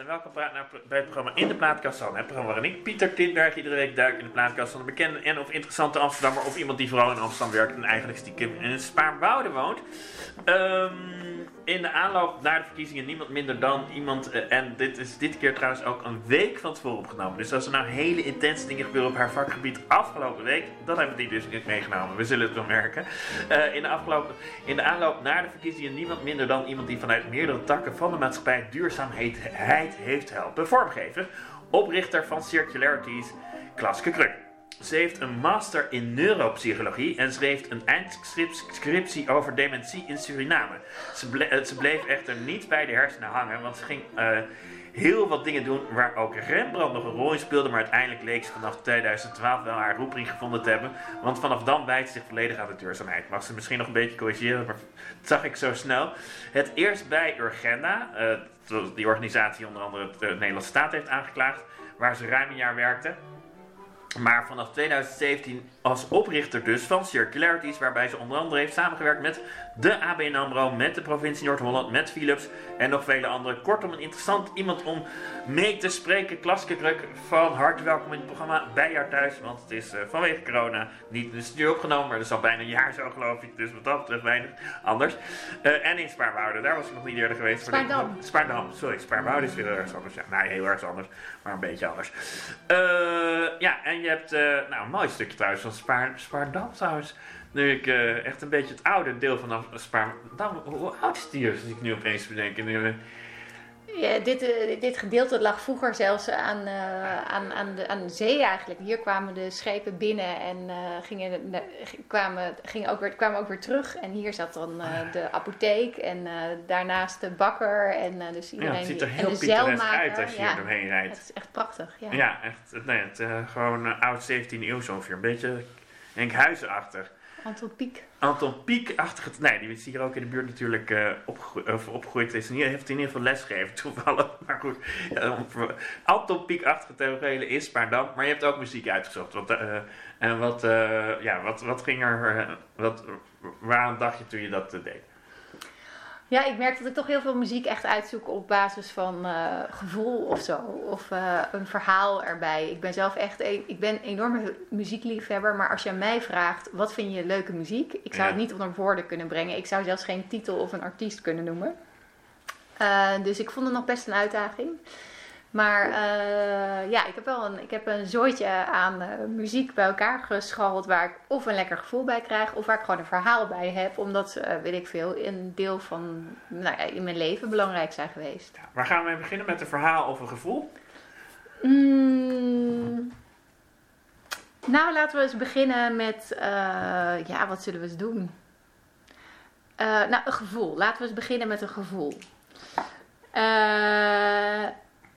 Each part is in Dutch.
en welkom bij het programma In de Plaatkast van. Het programma waarin ik, Pieter Tindberg, iedere week duik in de plaatkast van een bekende en of interessante Amsterdammer of iemand die vooral in Amsterdam werkt en eigenlijk stiekem in het Spaarnwoude woont. Ehm, in de aanloop naar de verkiezingen niemand minder dan iemand, eh, en dit is dit keer trouwens ook een week van tevoren opgenomen. Dus als er nou hele intense dingen gebeuren op haar vakgebied afgelopen week, dan hebben we die dus niet meegenomen. We zullen het wel merken. Eh, in, de afgelopen, in de aanloop naar de verkiezingen niemand minder dan iemand die vanuit meerdere takken van de maatschappij duurzaamheid heeft helpen vormgeven. Oprichter van Circularities, Klaske Kruk. Ze heeft een master in neuropsychologie en schreef een eindscriptie over dementie in Suriname. Ze, ble ze, bleef echter niet bij de hersenen hangen, want ze ging uh, heel wat dingen doen waar ook Rembrandt nog een rol in speelde. Maar uiteindelijk leek ze vanaf 2012 wel haar roeping gevonden te hebben. Want vanaf dan wijdt ze zich volledig aan de duurzaamheid. Mag ze misschien nog een beetje corrigeren, maar dat zag ik zo snel. Het eerst bij Urgenda, uh, die organisatie onder andere de Nederlandse staat heeft aangeklaagd, waar ze ruim een jaar werkte. Maar vanaf 2017 als oprichter dus van Circularities, waarbij ze onder andere heeft samengewerkt met de ABN AMRO, met de provincie Noord-Holland, met Philips en nog vele anderen. Kortom, een interessant iemand om mee te spreken. Klaske Kruk, van harte welkom in het programma bij jou thuis, want het is uh, vanwege corona niet in de studio opgenomen, maar dat is al bijna een jaar zo geloof ik, dus wat dat betreft weinig anders. Uh, en in Spaarwouden, daar was ik nog niet eerder geweest. Spaardam. Spaardam, sorry, Spaarwouden is weer ergens anders. Ja, nee, heel erg anders, maar een beetje anders. Uh, ja, en je hebt nou, een mooi stukje trouwens van Spaar, trouwens. Nu ik uh, echt een beetje het oude deel van Spaardam... Hoe oud is die als ik nu opeens bedenk? Ja, dit, uh, dit gedeelte lag vroeger zelfs aan, uh, aan, aan, de, aan de zee eigenlijk. Hier kwamen de schepen binnen en uh, gingen, kwamen, gingen ook weer, kwamen ook weer terug. En hier zat dan de apotheek en daarnaast de bakker. En, dus iedereen, ja, het ziet er heel pittoresk uit als je ja, hier doorheen rijdt. Het is echt prachtig. Ja, ja echt. Nee, het, gewoon oud 17e eeuw zo ongeveer. Een beetje Enkhuizenachtig. Anton Pieck. Anton Pieck-achtige... Nee, die is hier ook in de buurt natuurlijk uh, opgegroeid. Is, hier, heeft in ieder geval lesgegeven, toevallig. Maar goed, Anton Pieck-achtige tafereelen is Spaardam. Maar je hebt ook muziek uitgezocht. Wat, uh, en wat, uh, ja, wat, wat ging er... wat, waarom dacht je toen je dat deed? Ja, ik merk dat ik toch heel veel muziek echt uitzoek op basis van uh, gevoel of zo. Of uh, een verhaal erbij. Ik ben zelf echt een, ik ben een enorme muziekliefhebber. Maar als je aan mij vraagt, wat vind je leuke muziek? Ik zou ja. het niet onder woorden kunnen brengen. Ik zou zelfs geen titel of een artiest kunnen noemen. Uh, dus ik vond het nog best een uitdaging. Maar uh, ja, ik heb wel een, ik heb een zooitje aan uh, muziek bij elkaar gescharreld waar ik of een lekker gevoel bij krijg of waar ik gewoon een verhaal bij heb. Omdat, uh, weet ik veel, een deel van nou ja, in mijn leven belangrijk zijn geweest. Ja, waar gaan we mee beginnen? Met een verhaal of een gevoel? Mm, nou, laten we eens beginnen met, ja, wat zullen we eens doen? nou, een gevoel. Laten we eens beginnen met een gevoel. Eh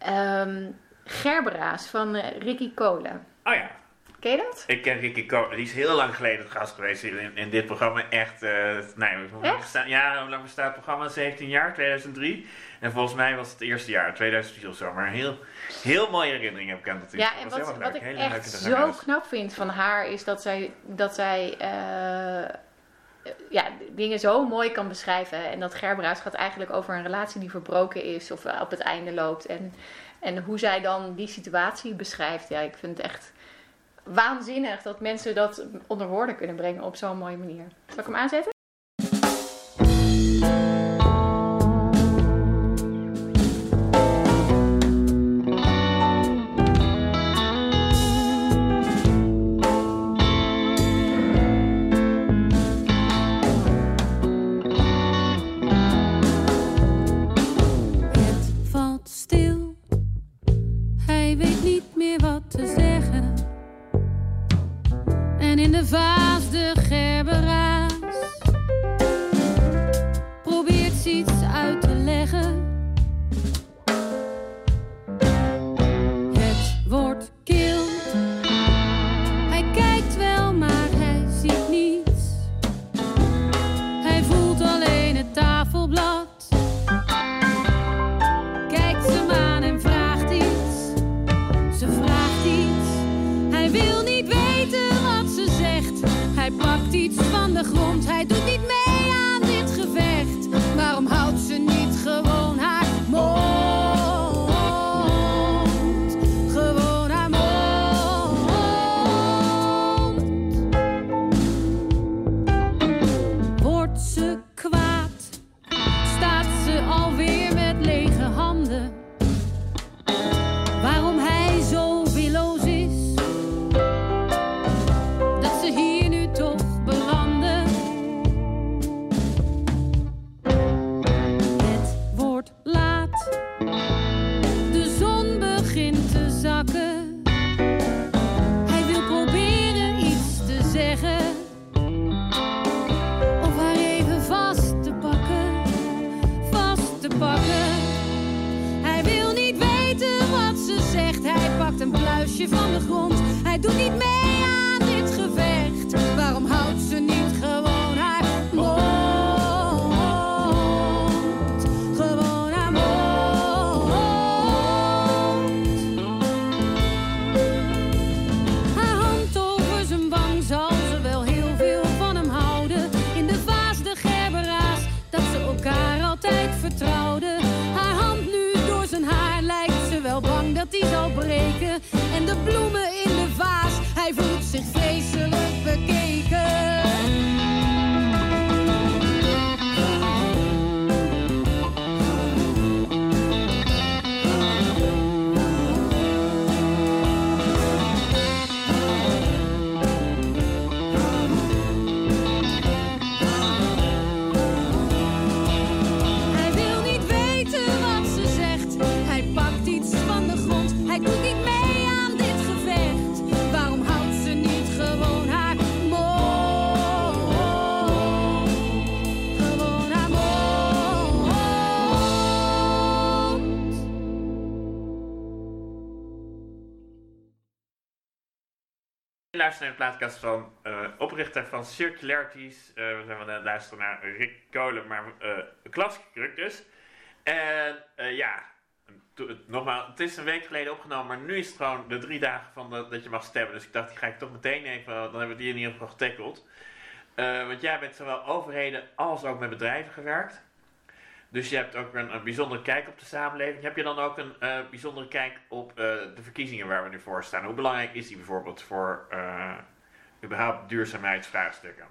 Um, Gerbera's van uh, Ricky Kolen. Oh ja. Ken je dat? Ik ken Ricky Kolen. Die is heel lang geleden gast geweest in, in dit programma. Echt, uh, nee, hoe ja, hoe lang bestaat het programma? 17 jaar, 2003. En volgens mij was het het eerste jaar, 2004 of zo. Maar heel, heel mooie herinnering heb ik aan dat. Ja, en wat, wat ik echt zo knap vind van haar is dat zij, dat zij uh, ja, dingen zo mooi kan beschrijven. En dat Gerbera's gaat eigenlijk over een relatie die verbroken is of op het einde loopt. En, en hoe zij dan die situatie beschrijft. Ja, ik vind het echt waanzinnig dat mensen dat onder woorden kunnen brengen op zo'n mooie manier. Zal ik hem aanzetten? De plaatkast van eh, oprichter van Circularities. Eh, we zijn aan het luisteren naar Rick Kolen, maar uh, klaskruk dus. En eh, ja, nogmaals, het is een week geleden opgenomen, maar nu is het gewoon de drie dagen van de- dat je mag stemmen. Dus ik dacht, die ga ik toch meteen even, dan hebben we die in ieder geval getackled. Eh, want jij bent zowel overheden als ook met bedrijven gewerkt. Dus je hebt ook een, een bijzondere kijk op de samenleving. Heb je dan ook een eh, bijzondere kijk op eh, de verkiezingen waar we nu voor staan? Hoe belangrijk is die bijvoorbeeld voor eh, überhaupt duurzaamheidsvraagstukken?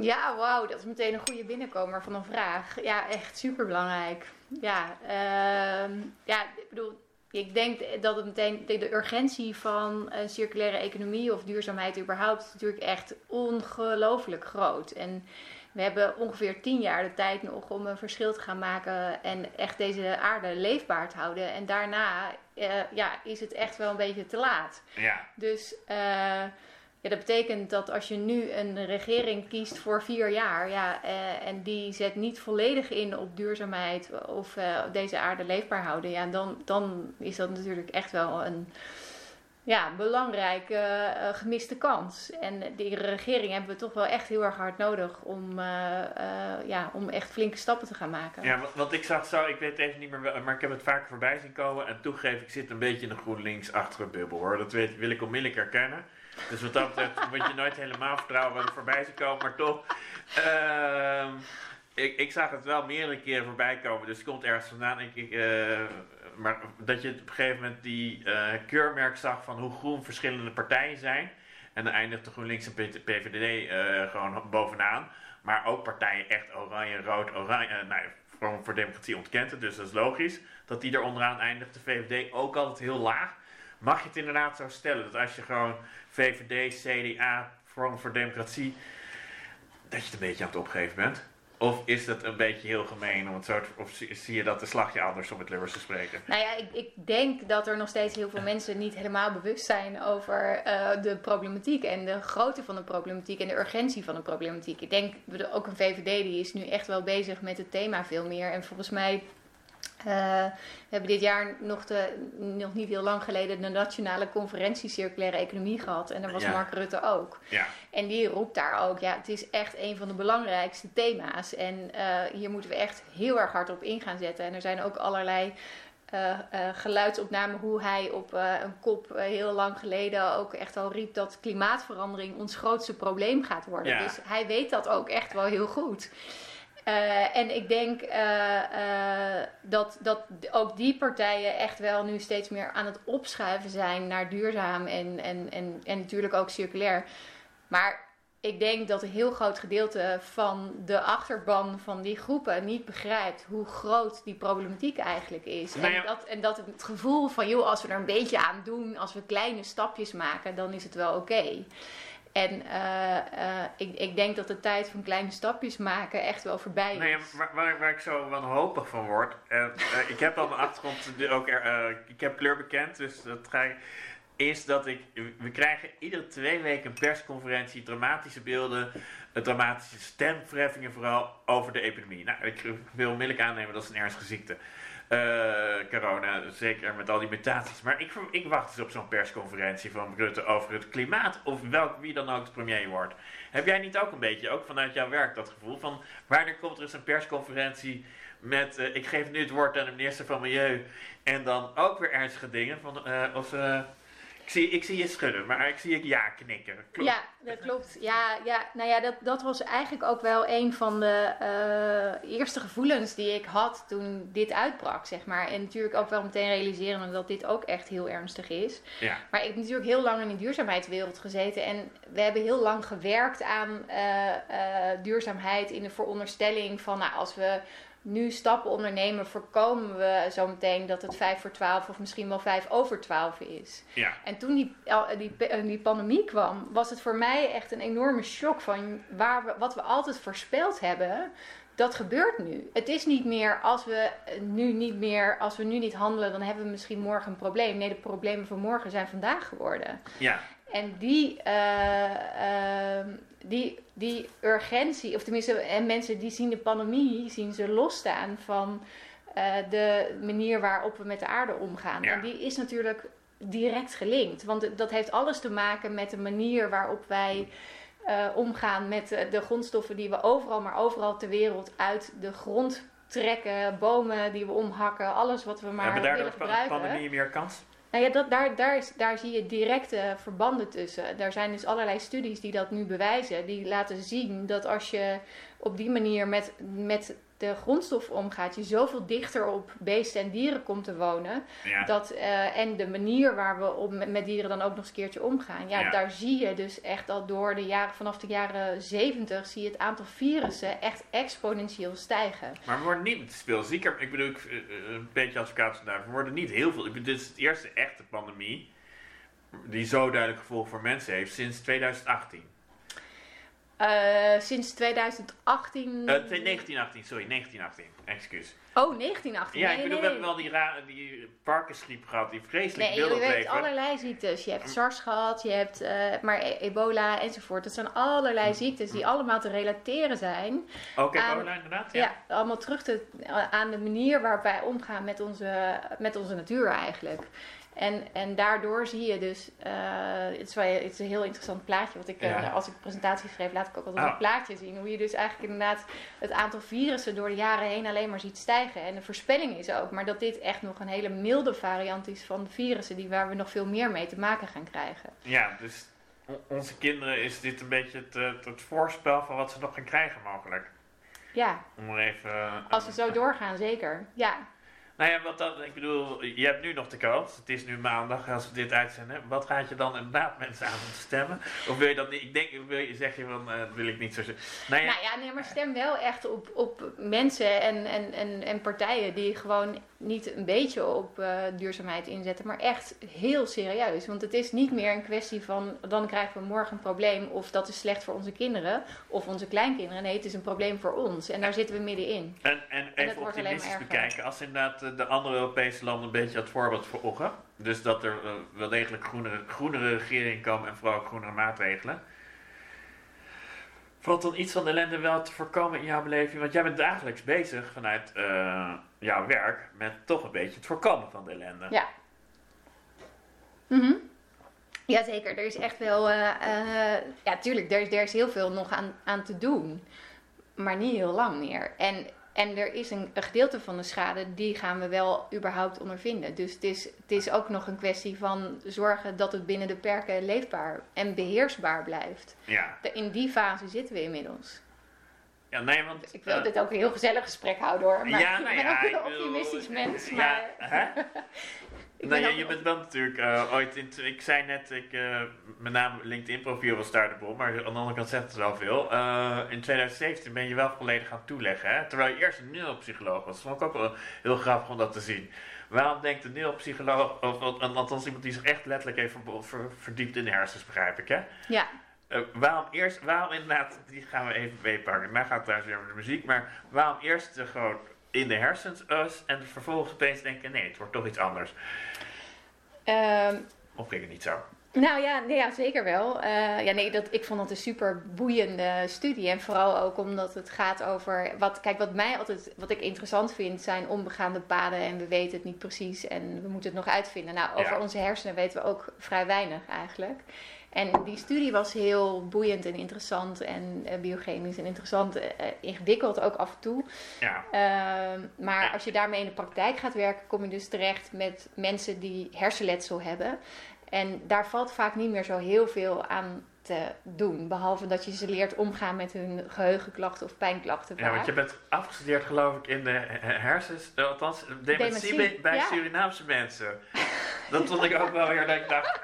Ja, wauw, dat is meteen een goede binnenkomer van een vraag. Ja, echt super belangrijk. Ja, ehm, ja, ik bedoel, ik denk dat het meteen de, urgentie van een circulaire economie of duurzaamheid überhaupt natuurlijk echt ongelooflijk groot. En we hebben ongeveer tien jaar de tijd nog om een verschil te gaan maken en echt deze aarde leefbaar te houden. En daarna eh, ja, is het echt wel een beetje te laat. Ja, Dus eh, ja, dat betekent dat als je nu een regering kiest voor vier jaar, ja, eh, en die zet niet volledig in op duurzaamheid of deze aarde leefbaar houden, ja, dan, dan is dat natuurlijk echt wel een ja, belangrijke eh, gemiste kans. En die regering hebben we toch wel echt heel erg hard nodig om, eh, eh, ja, om echt flinke stappen te gaan maken. ja want, ik zag zo, ik weet even niet meer, maar ik heb het vaker voorbij zien komen. En toegeef, ik zit een beetje in de GroenLinks-achtige bubbel hoor. Dat weet, wil ik onmiddellijk erkennen. Dus wat dat moet je nooit helemaal vertrouwen wat er voorbij zou komen. Maar toch, ehm, ik, ik zag het wel meerdere keren voorbij komen. Dus het komt ergens vandaan. Ik, ik, maar dat je op een gegeven moment die eh, keurmerk zag van hoe groen verschillende partijen zijn. En dan eindigt de GroenLinks en P- PVDD eh, gewoon bovenaan. Maar ook partijen echt oranje, rood, oranje. eh, nou, Forum voor Democratie ontkent het, dus dat is logisch. Dat die er onderaan eindigt. De VVD ook altijd heel laag. Mag je het inderdaad zo stellen dat als je gewoon VVD, CDA, Forum voor Democratie. dat je het een beetje aan het opgeven bent? Of is dat een beetje heel gemeen om het Of zie, je dat de slagje anders om het Lubbers te spreken? Nou ja, ik, ik denk dat er nog steeds heel veel mensen niet helemaal bewust zijn over eh, de problematiek en de grootte van de problematiek en de urgentie van de problematiek. Ik denk, ook een VVD die is nu echt wel bezig met het thema veel meer. En volgens mij, eh, we hebben dit jaar nog, de, nog niet heel lang geleden de Nationale Conferentie Circulaire Economie gehad. En daar was Ja. Mark Rutte ook. Ja, En die roept daar ook, ja, het is echt een van de belangrijkste thema's. En eh, hier moeten we echt heel erg hard op in gaan zetten. En er zijn ook allerlei eh, eh, geluidsopnamen hoe hij op een kop heel lang geleden ook echt al riep dat klimaatverandering ons grootste probleem gaat worden. Ja. Dus hij weet dat ook echt wel heel goed. Eh, en ik denk eh, eh, dat, dat ook die partijen echt wel nu steeds meer aan het opschuiven zijn naar duurzaam en, en, en, en natuurlijk ook circulair. Maar ik denk dat een heel groot gedeelte van de achterban van die groepen niet begrijpt hoe groot die problematiek eigenlijk is. Nou ja. En, dat, en dat het gevoel van, joh, als we er een beetje aan doen, als we kleine stapjes maken, dan is het wel oké. En eh, eh, ik, ik denk dat de tijd van kleine stapjes maken echt wel voorbij is. Nee, waar, waar, waar ik zo wanhopig van word. En, eh, ik heb al mijn achtergrond ook. ik heb kleur bekend, dus dat ga ik. Is dat ik. We krijgen iedere twee weken een persconferentie, dramatische beelden, dramatische stemverheffingen, vooral over de epidemie. Nou, ik wil onmiddellijk aannemen dat is een ernstige ziekte. Eh, corona, zeker met al die mutaties. Maar ik, ik wacht dus op zo'n persconferentie van Rutte over het klimaat. Of welk, wie dan ook de premier wordt. Heb jij niet ook een beetje, ook vanuit jouw werk, dat gevoel van... Wanneer komt er eens een persconferentie met... eh, ik geef nu het woord aan de minister van Milieu. En dan ook weer ernstige dingen. Van, eh, of, ik, zie, ik zie je schudden, maar ik zie je ja knikken. Klopt. Ja, dat klopt. Ja, ja, nou ja, dat, dat was eigenlijk ook wel een van de eh, eerste gevoelens die ik had toen dit uitbrak, zeg maar. En natuurlijk ook wel meteen realiseren dat dit ook echt heel ernstig is. Ja. Maar ik heb natuurlijk heel lang in de duurzaamheidswereld gezeten. En we hebben heel lang gewerkt aan eh, eh, duurzaamheid in de veronderstelling van, nou, als we nu stappen ondernemen, voorkomen we zometeen dat het vijf voor twaalf of misschien wel vijf over twaalf is. Ja. En toen die, die, pe- die pandemie kwam, was het voor mij echt een enorme shock van waar we, wat we altijd voorspeld hebben. Dat gebeurt nu. Het is niet meer als we nu niet meer, als we nu niet handelen, dan hebben we misschien morgen een probleem. Nee, de problemen van morgen zijn vandaag geworden. Ja. En die, eh, ehm, die, die urgentie, of tenminste, en mensen die zien de pandemie, zien ze losstaan van eh, de manier waarop we met de aarde omgaan. Ja. En die is natuurlijk direct gelinkt. Want dat heeft alles te maken met de manier waarop wij eh, omgaan met de grondstoffen die we overal, maar overal ter wereld uit de grond trekken. Bomen die we omhakken, alles wat we maar Hebben daar willen door de pandemie meer kans? Nou ja, dat, daar, daar, daar zie je directe verbanden tussen. Er zijn dus allerlei studies die dat nu bewijzen. Die laten zien dat als je op die manier met, met de grondstof omgaat, je zoveel dichter op beesten en dieren komt te wonen. Ja. Dat, eh, en de manier waar we op, met, dieren dan ook nog eens een keertje omgaan. Ja, Ja. daar zie je dus echt al door de jaren, vanaf de jaren 70 zie je het aantal virussen echt exponentieel stijgen. Maar we worden niet veel zieker. Ik bedoel, ik, eh, eh, een beetje advocaat vandaag. We worden niet heel veel. Ik bedoel, dit is het eerste echte pandemie die zo duidelijk gevolgen voor mensen heeft sinds 2018. Eh, sinds 2018. Eh, 1918, sorry, 1918. Excuus. Oh, 1918. Ja, nee, ik bedoel, nee, we nee. hebben wel die, ra- die varkensgriep gehad, die vreselijk Nee, wilde je weet opleven. allerlei ziektes. Je hebt SARS gehad, je hebt eh, maar e- ebola enzovoort. Dat zijn allerlei ziektes die allemaal te relateren zijn. Ook aan- ebola inderdaad, Ja, ja. allemaal terug te, aan de manier waarop wij omgaan met onze, met onze natuur eigenlijk. En, en daardoor zie je dus, eh, het, is wel, het is een heel interessant plaatje. Wat ik, eh, als ik presentaties geef, laat ik ook altijd Oh. een plaatje zien. Hoe je dus eigenlijk inderdaad het aantal virussen door de jaren heen alleen maar ziet stijgen. En de voorspelling is ook, maar dat dit echt nog een hele milde variant is van de virussen die waar we nog veel meer mee te maken gaan krijgen. Ja, dus on- onze kinderen is dit een beetje het, eh, het voorspel van wat ze nog gaan krijgen mogelijk. Ja, Om er even... als we zo doorgaan, zeker. Ja. Nou ja, wat dan, ik bedoel, je hebt nu nog de kans. Het is nu maandag als we dit uitzenden. Wat gaat je dan inderdaad mensen aan om te stemmen? Of wil je dat niet? Ik denk, wil je, zeg je van, eh, dat wil ik niet zo zeggen. Nou ja, Nou ja, nee, maar stem wel echt op, op mensen en, en, en, en partijen die gewoon niet een beetje op eh, duurzaamheid inzetten, maar echt heel serieus. Want het is niet meer een kwestie van dan krijgen we morgen een probleem of dat is slecht voor onze kinderen of onze kleinkinderen. Nee, het is een probleem voor ons en daar zitten we middenin. en, en het even optimistisch bekijken. Als inderdaad eh, de andere Europese landen een beetje het voorbeeld volgen. Dus dat er eh, wel degelijk groenere, groenere regering komen en vooral groenere maatregelen. Valt dan iets van de ellende wel te voorkomen in jouw beleving? Want jij bent dagelijks bezig vanuit eh, jouw werk met toch een beetje het voorkomen van de ellende. Ja. Mhm. Jazeker, er is echt wel. eh, ja, tuurlijk, er is, er is heel veel nog aan, aan te doen. Maar niet heel lang meer. En, en er is een, een gedeelte van de schade, die gaan we wel überhaupt ondervinden. Dus het is, het is ook nog een kwestie van zorgen dat het binnen de perken leefbaar en beheersbaar blijft. Ja, De- in die fase zitten we inmiddels. ja nee, want... Ik wil dit ook een heel gezellig gesprek houden hoor. Maar Ja, ik nou ben ja, ook ik een bedoel, optimistisch mens. Ja, Maar hè? Nou ja, je bent wel natuurlijk eh, ooit in. Ik zei net, ik, eh mijn naam LinkedIn profiel was daar de bron, maar aan de andere kant zegt het wel veel. Eh, in 2017 ben je wel volledig gaan toeleggen, hè? terwijl je eerst een neuropsycholoog was. Dat vond ik ook wel heel grappig om dat te zien. Waarom denkt een neuropsycholoog, of althans iemand die zich echt letterlijk heeft ver- ver- verdiept in de hersens, begrijp ik hè? Ja, waarom eerst, waarom inderdaad, die gaan we even meepakken. Daarna gaat trouwens weer om de muziek, maar waarom eerst gewoon in de hersens us, en vervolgens opeens denken, nee, het wordt toch iets anders. ehm, Of ging het niet zo? Nou ja, nee, ja zeker wel. Eh, ja, nee, dat, ik vond het een super boeiende studie. En vooral ook omdat het gaat over. Wat, kijk, wat mij altijd. Wat ik interessant vind zijn onbegaande paden. En we weten het niet precies. En we moeten het nog uitvinden. Nou, over Ja. onze hersenen weten we ook vrij weinig eigenlijk. En die studie was heel boeiend en interessant. En eh, biochemisch en interessant. eh, ingewikkeld ook af en toe. Ja. Ehm, maar als je daarmee in de praktijk gaat werken, kom je dus terecht met mensen die hersenletsel hebben. En daar valt vaak niet meer zo heel veel aan te doen. Behalve dat je ze leert omgaan met hun geheugenklachten of pijnklachten. ja, want je bent afgestudeerd geloof ik in de he- hersens, eh, althans dementie Dementie, bij, bij ja. Surinaamse mensen. Dat vond ik ook wel weer dat ik dacht,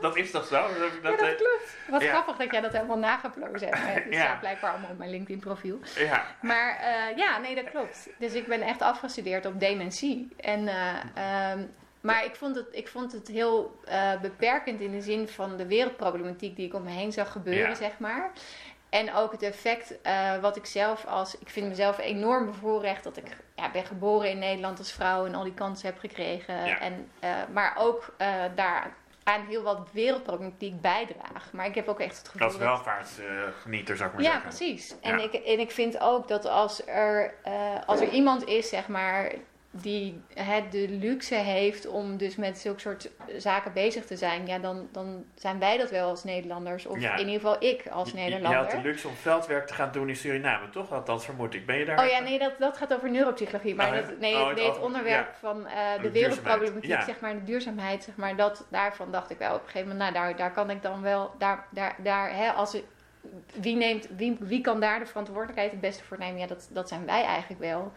dat is toch zo? Dat, Ja, dat, eh, klopt. Wat ja. grappig dat jij dat helemaal nageplozen hebt. Het Ja. staat blijkbaar allemaal op mijn LinkedIn profiel. ja. Maar eh, ja, nee, dat klopt. Dus ik ben echt afgestudeerd op dementie. En, eh, ehm, maar ik vond het, ik vond het heel beperkend in de zin van de wereldproblematiek die ik om me heen zag gebeuren, zeg maar. En ook het effect eh, wat ik zelf als... Ik vind mezelf enorm bevoorrecht dat ik ja, ben geboren in Nederland als vrouw en al die kansen heb gekregen. Ja. En, eh, maar ook eh, daar aan heel wat wereldproblematiek bijdraag. Maar ik heb ook echt het gevoel dat- welvaartsgenieter zou ik maar ja, zeggen. precies. En, Ja. ik, en ik vind ook dat als er, als er iemand is, zeg maar, die hè, de luxe heeft om dus met zulke soort zaken bezig te zijn, ja, dan, dan zijn wij dat wel als Nederlanders. Of Ja. in ieder geval ik als Je- je- Je Nederlander. had de luxe om veldwerk te gaan doen in Suriname, toch? Althans vermoed ik. Ben je daar? Oh ja, nee, dat, dat gaat over neuropsychologie. Maar Oh, dat, nee, Oh, het, het nee, het over- onderwerp ja. van eh, de wereldproblematiek, Ja. zeg maar, de duurzaamheid, zeg maar, dat, daarvan dacht ik wel op een gegeven moment, nou, daar, daar kan ik dan wel, daar, daar, daar hè, als ik, wie, neemt, wie, wie kan daar de verantwoordelijkheid het beste voor nemen? Ja, dat, dat zijn wij eigenlijk wel.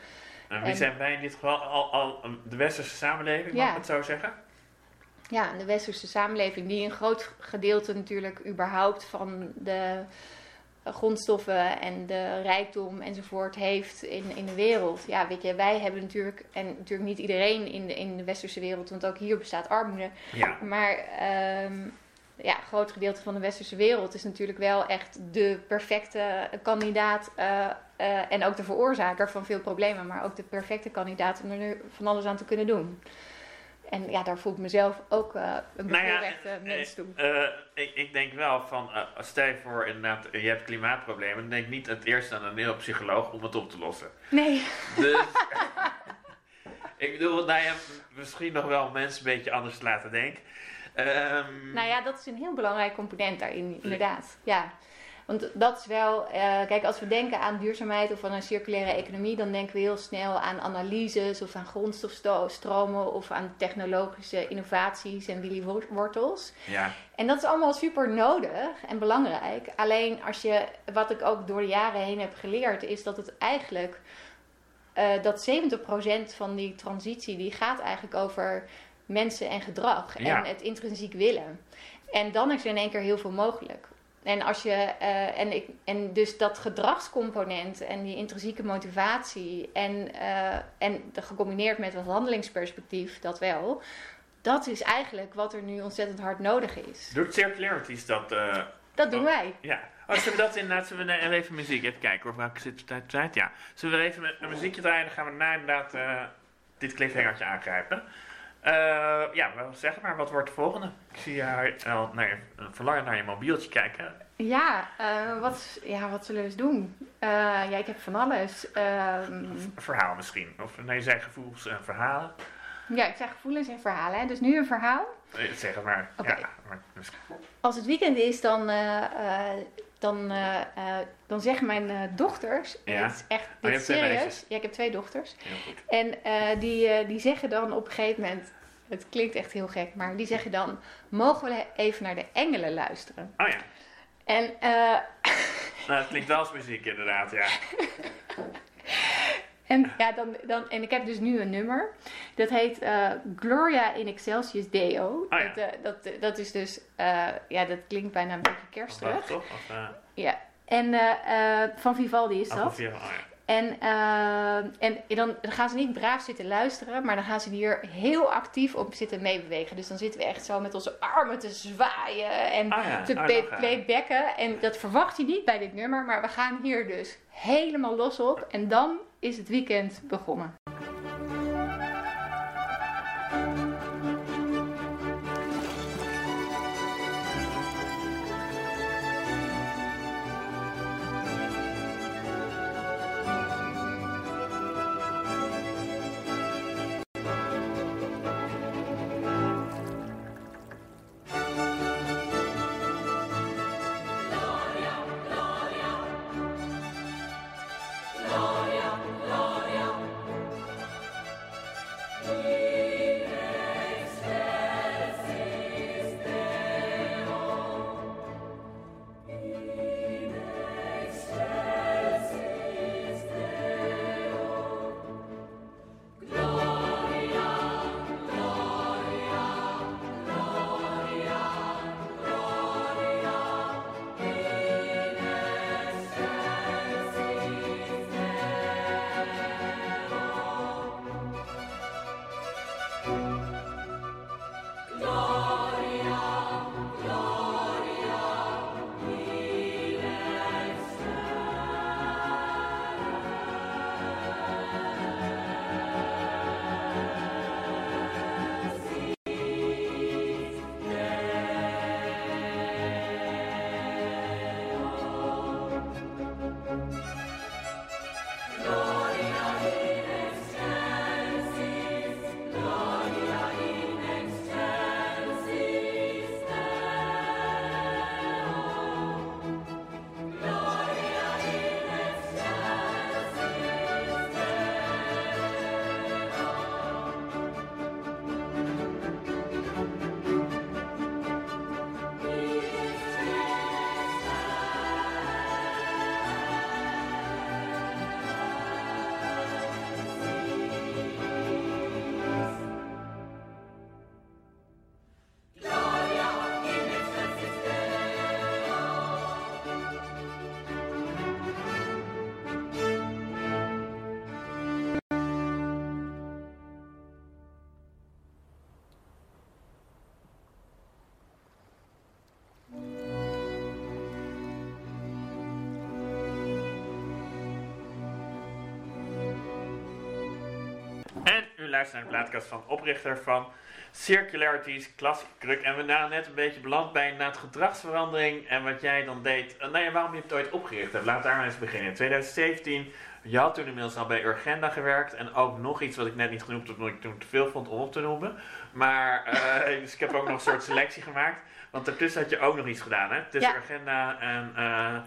En wie En- zijn wij in dit geval? Al, al de westerse samenleving, mag ik het zo zeggen? Ja, de westerse samenleving, die een groot gedeelte natuurlijk überhaupt van de grondstoffen en de rijkdom enzovoort heeft in, in de wereld. Ja, weet je, wij hebben natuurlijk, en natuurlijk niet iedereen in de, in de westerse wereld, want ook hier bestaat armoede. Ja. Maar ehm, ja, een groot gedeelte van de westerse wereld is natuurlijk wel echt de perfecte kandidaat. eh, eh, en ook de veroorzaker van veel problemen, maar ook de perfecte kandidaat om er nu van alles aan te kunnen doen. En ja, daar voel ik mezelf ook eh, een Nou ja, bevoorrechte eh, mens toe. Ik, ik denk wel van, stel je voor inderdaad, je hebt klimaatproblemen, dan denk niet het eerst aan een neuropsycholoog om het op te lossen. Nee, Dus, ik bedoel, nou ja, misschien nog wel mensen een beetje anders te laten denken. Ehm, nou ja, dat is een heel belangrijk component daarin, inderdaad. Ja. Want dat is wel, eh, kijk, als we denken aan duurzaamheid of aan een circulaire economie, dan denken we heel snel aan analyses of aan grondstofstromen of aan technologische innovaties en Willy Wor- Wortels. Ja, En dat is allemaal super nodig en belangrijk. Alleen als je, wat ik ook door de jaren heen heb geleerd, is dat het eigenlijk, eh dat 70% van die transitie, die gaat eigenlijk over mensen en gedrag Ja. en het intrinsiek willen. En dan is er in één keer heel veel mogelijk. En, als je, eh, en, ik, en dus dat gedragscomponent en die intrinsieke motivatie en, eh, en de- gecombineerd met wat handelingsperspectief, dat wel. Dat is eigenlijk wat er nu ontzettend hard nodig is. doet Circularities dat? eh, Dat doen Oh. wij. ja. Oh, zullen we dat inderdaad, zullen we even muziek, even kijken hoor, welke zit tijd, tijd? Ja. Zullen we even een muziekje draaien, dan gaan we daarna inderdaad dit cliffhangertje aangrijpen. Eh, ja, wel zeg maar, wat wordt de volgende? Ik zie jou al naar je, eh, verlangen naar je mobieltje kijken. Ja, eh, wat, ja, wat zullen we eens doen? Eh, ja, ik heb van alles. Ehm, Een verhaal misschien. Of nee, zei gevoels en verhalen. ja, ik zeg gevoelens en verhalen. Hè. Dus nu een verhaal. Eh, Zeg het maar. Ja, maar Als het weekend is, dan, eh, eh, dan, eh, dan zeggen mijn eh, dochters... Ja. Het is echt je dit serieus. Ja, ik heb twee dochters. En die, die zeggen dan op een gegeven moment... Het klinkt echt heel gek, maar die zeggen dan... Mogen we even naar de engelen luisteren? Oh ja. En eh, Nou, het klinkt wel als muziek inderdaad, ja. En, ja, dan, dan, en ik heb dus nu een nummer. Dat heet eh, Gloria in Excelsis Deo. Ah, ja. dat, eh, dat, eh, dat is dus, ja, dat klinkt bijna een beetje kerstig. toch? Of, eh, Ja. En van Vivaldi is of dat. oh ja. En, en dan, dan gaan ze niet braaf zitten luisteren, maar dan gaan ze hier heel actief op zitten meebewegen. Dus dan zitten we echt zo met onze armen te zwaaien en Ah ja, te playbacken. En dat verwacht je niet bij dit nummer, maar we gaan hier dus helemaal los op. En dan is het weekend begonnen. Luistert naar de plaatkast van oprichter van Circularities, Classic Kruk. En we waren net een beetje beland bij inderdaad gedragsverandering en wat jij dan deed. Uh, nou ja, waarom je het ooit opgericht hebt. Laat daar maar eens beginnen. In 2017, je had toen inmiddels al bij Urgenda gewerkt. En ook nog iets wat ik net niet genoemd heb, omdat ik toen te veel vond om op te noemen. Maar, uh, dus ik heb ook nog een soort selectie gemaakt. Want daartussen had je ook nog iets gedaan, hè? Tussen Ja. Urgenda en... eh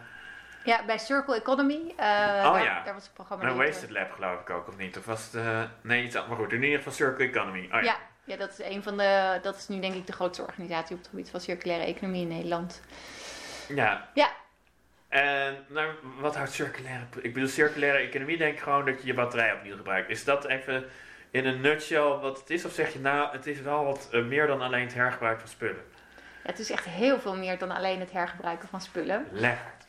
Ja, bij Circle Economy. Oh, daar, ja. daar was het programma. een. Wasted Lab geloof ik ook, of niet? Of was het... eh, nee, iets. Maar goed, in ieder geval Circle Economy. Oh, ja. Ja, ja, dat is een van de. Dat is nu denk ik de grootste organisatie op het gebied van circulaire economie in Nederland. Ja. Ja. En nou, wat houdt circulaire... Ik bedoel, circulaire economie denk ik gewoon dat je je batterij opnieuw gebruikt. Is dat even in een nutshell wat het is? Of zeg je nou, het is wel wat eh, meer dan alleen het hergebruik van spullen? Ja, het is echt heel veel meer dan alleen het hergebruiken van spullen. Uit.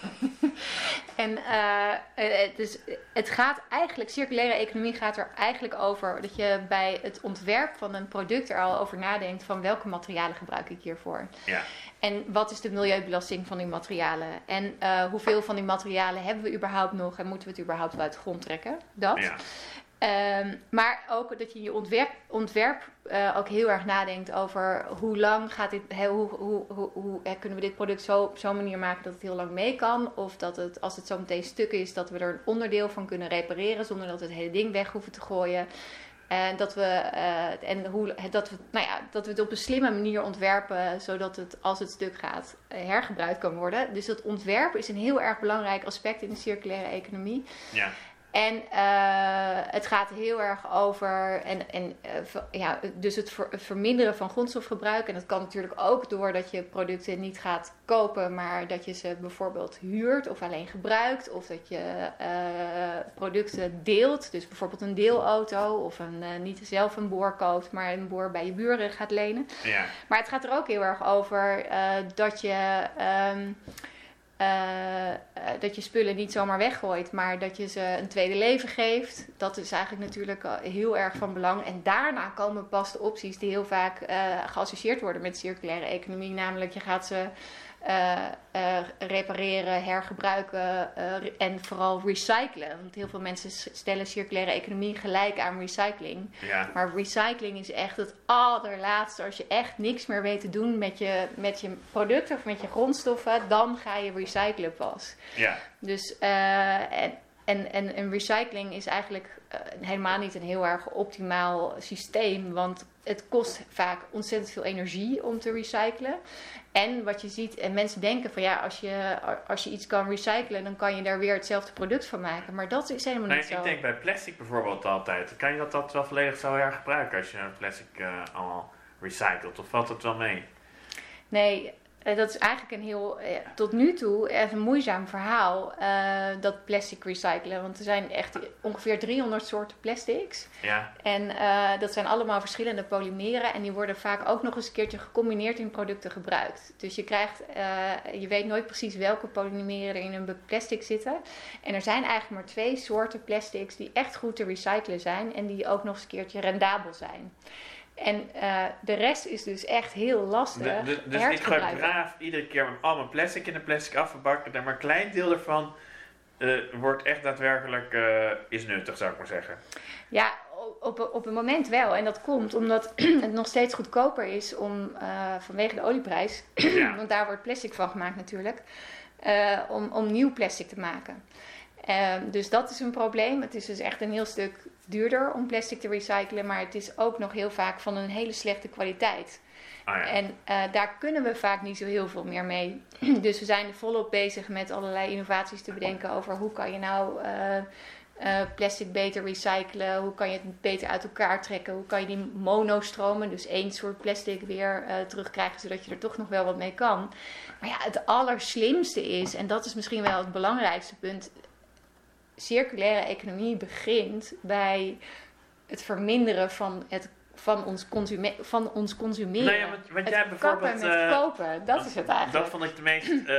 En eh, het, is, het gaat eigenlijk, circulaire economie gaat er eigenlijk over dat je bij het ontwerp van een product er al over nadenkt van welke materialen gebruik ik hiervoor. Ja. En wat is de milieubelasting van die materialen? En eh, hoeveel van die materialen hebben we überhaupt nog en moeten we het überhaupt uit de grond trekken? Dat. Ja. Ehm, maar ook dat je in je ontwerp, ontwerp eh, ook heel erg nadenkt over hoe lang gaat dit, hoe, hoe, hoe, kunnen we dit product zo, op zo'n manier maken dat het heel lang mee kan. Of dat het, als het zo meteen stuk is, dat we er een onderdeel van kunnen repareren zonder dat we het hele ding weg hoeven te gooien. En dat we, eh, en hoe, dat, we, nou ja, dat we het op een slimme manier ontwerpen, zodat het als het stuk gaat eh, hergebruikt kan worden. Dus dat ontwerp is een heel erg belangrijk aspect in de circulaire economie. Ja. En eh, het gaat heel erg over, en, en, eh, ja, dus het, ver- het verminderen van grondstofgebruik. En dat kan natuurlijk ook doordat je producten niet gaat kopen, maar dat je ze bijvoorbeeld huurt of alleen gebruikt. Of dat je eh, producten deelt, dus bijvoorbeeld een deelauto of een, niet zelf een boor koopt, maar een boor bij je buren gaat lenen. Ja. Maar het gaat er ook heel erg over dat je. ehm, eh, eh, dat je spullen niet zomaar weggooit, maar dat je ze een tweede leven geeft. Dat is eigenlijk natuurlijk eh, heel erg van belang. En daarna komen pas de opties die heel vaak eh, geassocieerd worden met circulaire economie. Namelijk, je gaat ze eh, eh, repareren, hergebruiken eh, en vooral recyclen. Want heel veel mensen stellen circulaire economie gelijk aan recycling. Ja. Maar recycling is echt het allerlaatste. Als je echt niks meer weet te doen met je, met je producten of met je grondstoffen, dan ga je recyclen pas. Ja. Dus eh, en, en, en, en recycling is eigenlijk eh, helemaal niet een heel erg optimaal systeem. Want het kost vaak ontzettend veel energie om te recyclen. En wat je ziet, en mensen denken van ja, als je, als je iets kan recyclen, dan kan je daar weer hetzelfde product van maken. Maar dat is helemaal Nee, niet zo. ik denk bij plastic bijvoorbeeld altijd. Kan je dat, dat wel volledig zo hergebruiken als je plastic eh allemaal recycelt? Of valt het wel mee? Nee, dat is eigenlijk een heel, eh, tot nu toe echt een moeizaam verhaal, eh, dat plastic recyclen. Want er zijn echt ongeveer 300 soorten plastics. Ja. En eh, dat zijn allemaal verschillende polymeren. En die worden vaak ook nog eens een keertje gecombineerd in producten gebruikt. Dus je krijgt, eh, je weet nooit precies welke polymeren er in een plastic zitten. En er zijn eigenlijk maar twee soorten plastics die echt goed te recyclen zijn. En die ook nog eens een keertje rendabel zijn. En eh, de rest is dus echt heel lastig. De, de- dus her ik gebruiken. braaf iedere keer met al mijn plastic in een plastic afgebakken. En maar een klein deel daarvan eh, wordt echt daadwerkelijk eh, is nuttig, zou ik maar zeggen. Ja, op, op een moment wel. En dat komt omdat het nog steeds goedkoper is om, vanwege de olieprijs, Ja. want daar wordt plastic van gemaakt natuurlijk, om, om nieuw plastic te maken. Ehm, dus dat is een probleem. Het is dus echt een heel stuk duurder om plastic te recyclen, maar het is ook nog heel vaak van een hele slechte kwaliteit. Ah ja. En eh, daar kunnen we vaak niet zo heel veel meer mee. Dus we zijn volop bezig met allerlei innovaties te bedenken over hoe kan je nou eh, eh, plastic beter recyclen, hoe kan je het beter uit elkaar trekken, hoe kan je die monostromen, dus één soort plastic weer terugkrijgen, zodat je er toch nog wel wat mee kan. Maar ja, het allerslimste is, en dat is misschien wel het belangrijkste punt, circulaire economie begint bij het verminderen van het van ons, consume van ons consumeren. Nou ja, want- want het jij bijvoorbeeld, met eh, kopen, dat is het eigenlijk. Dat vond ik de meest. eh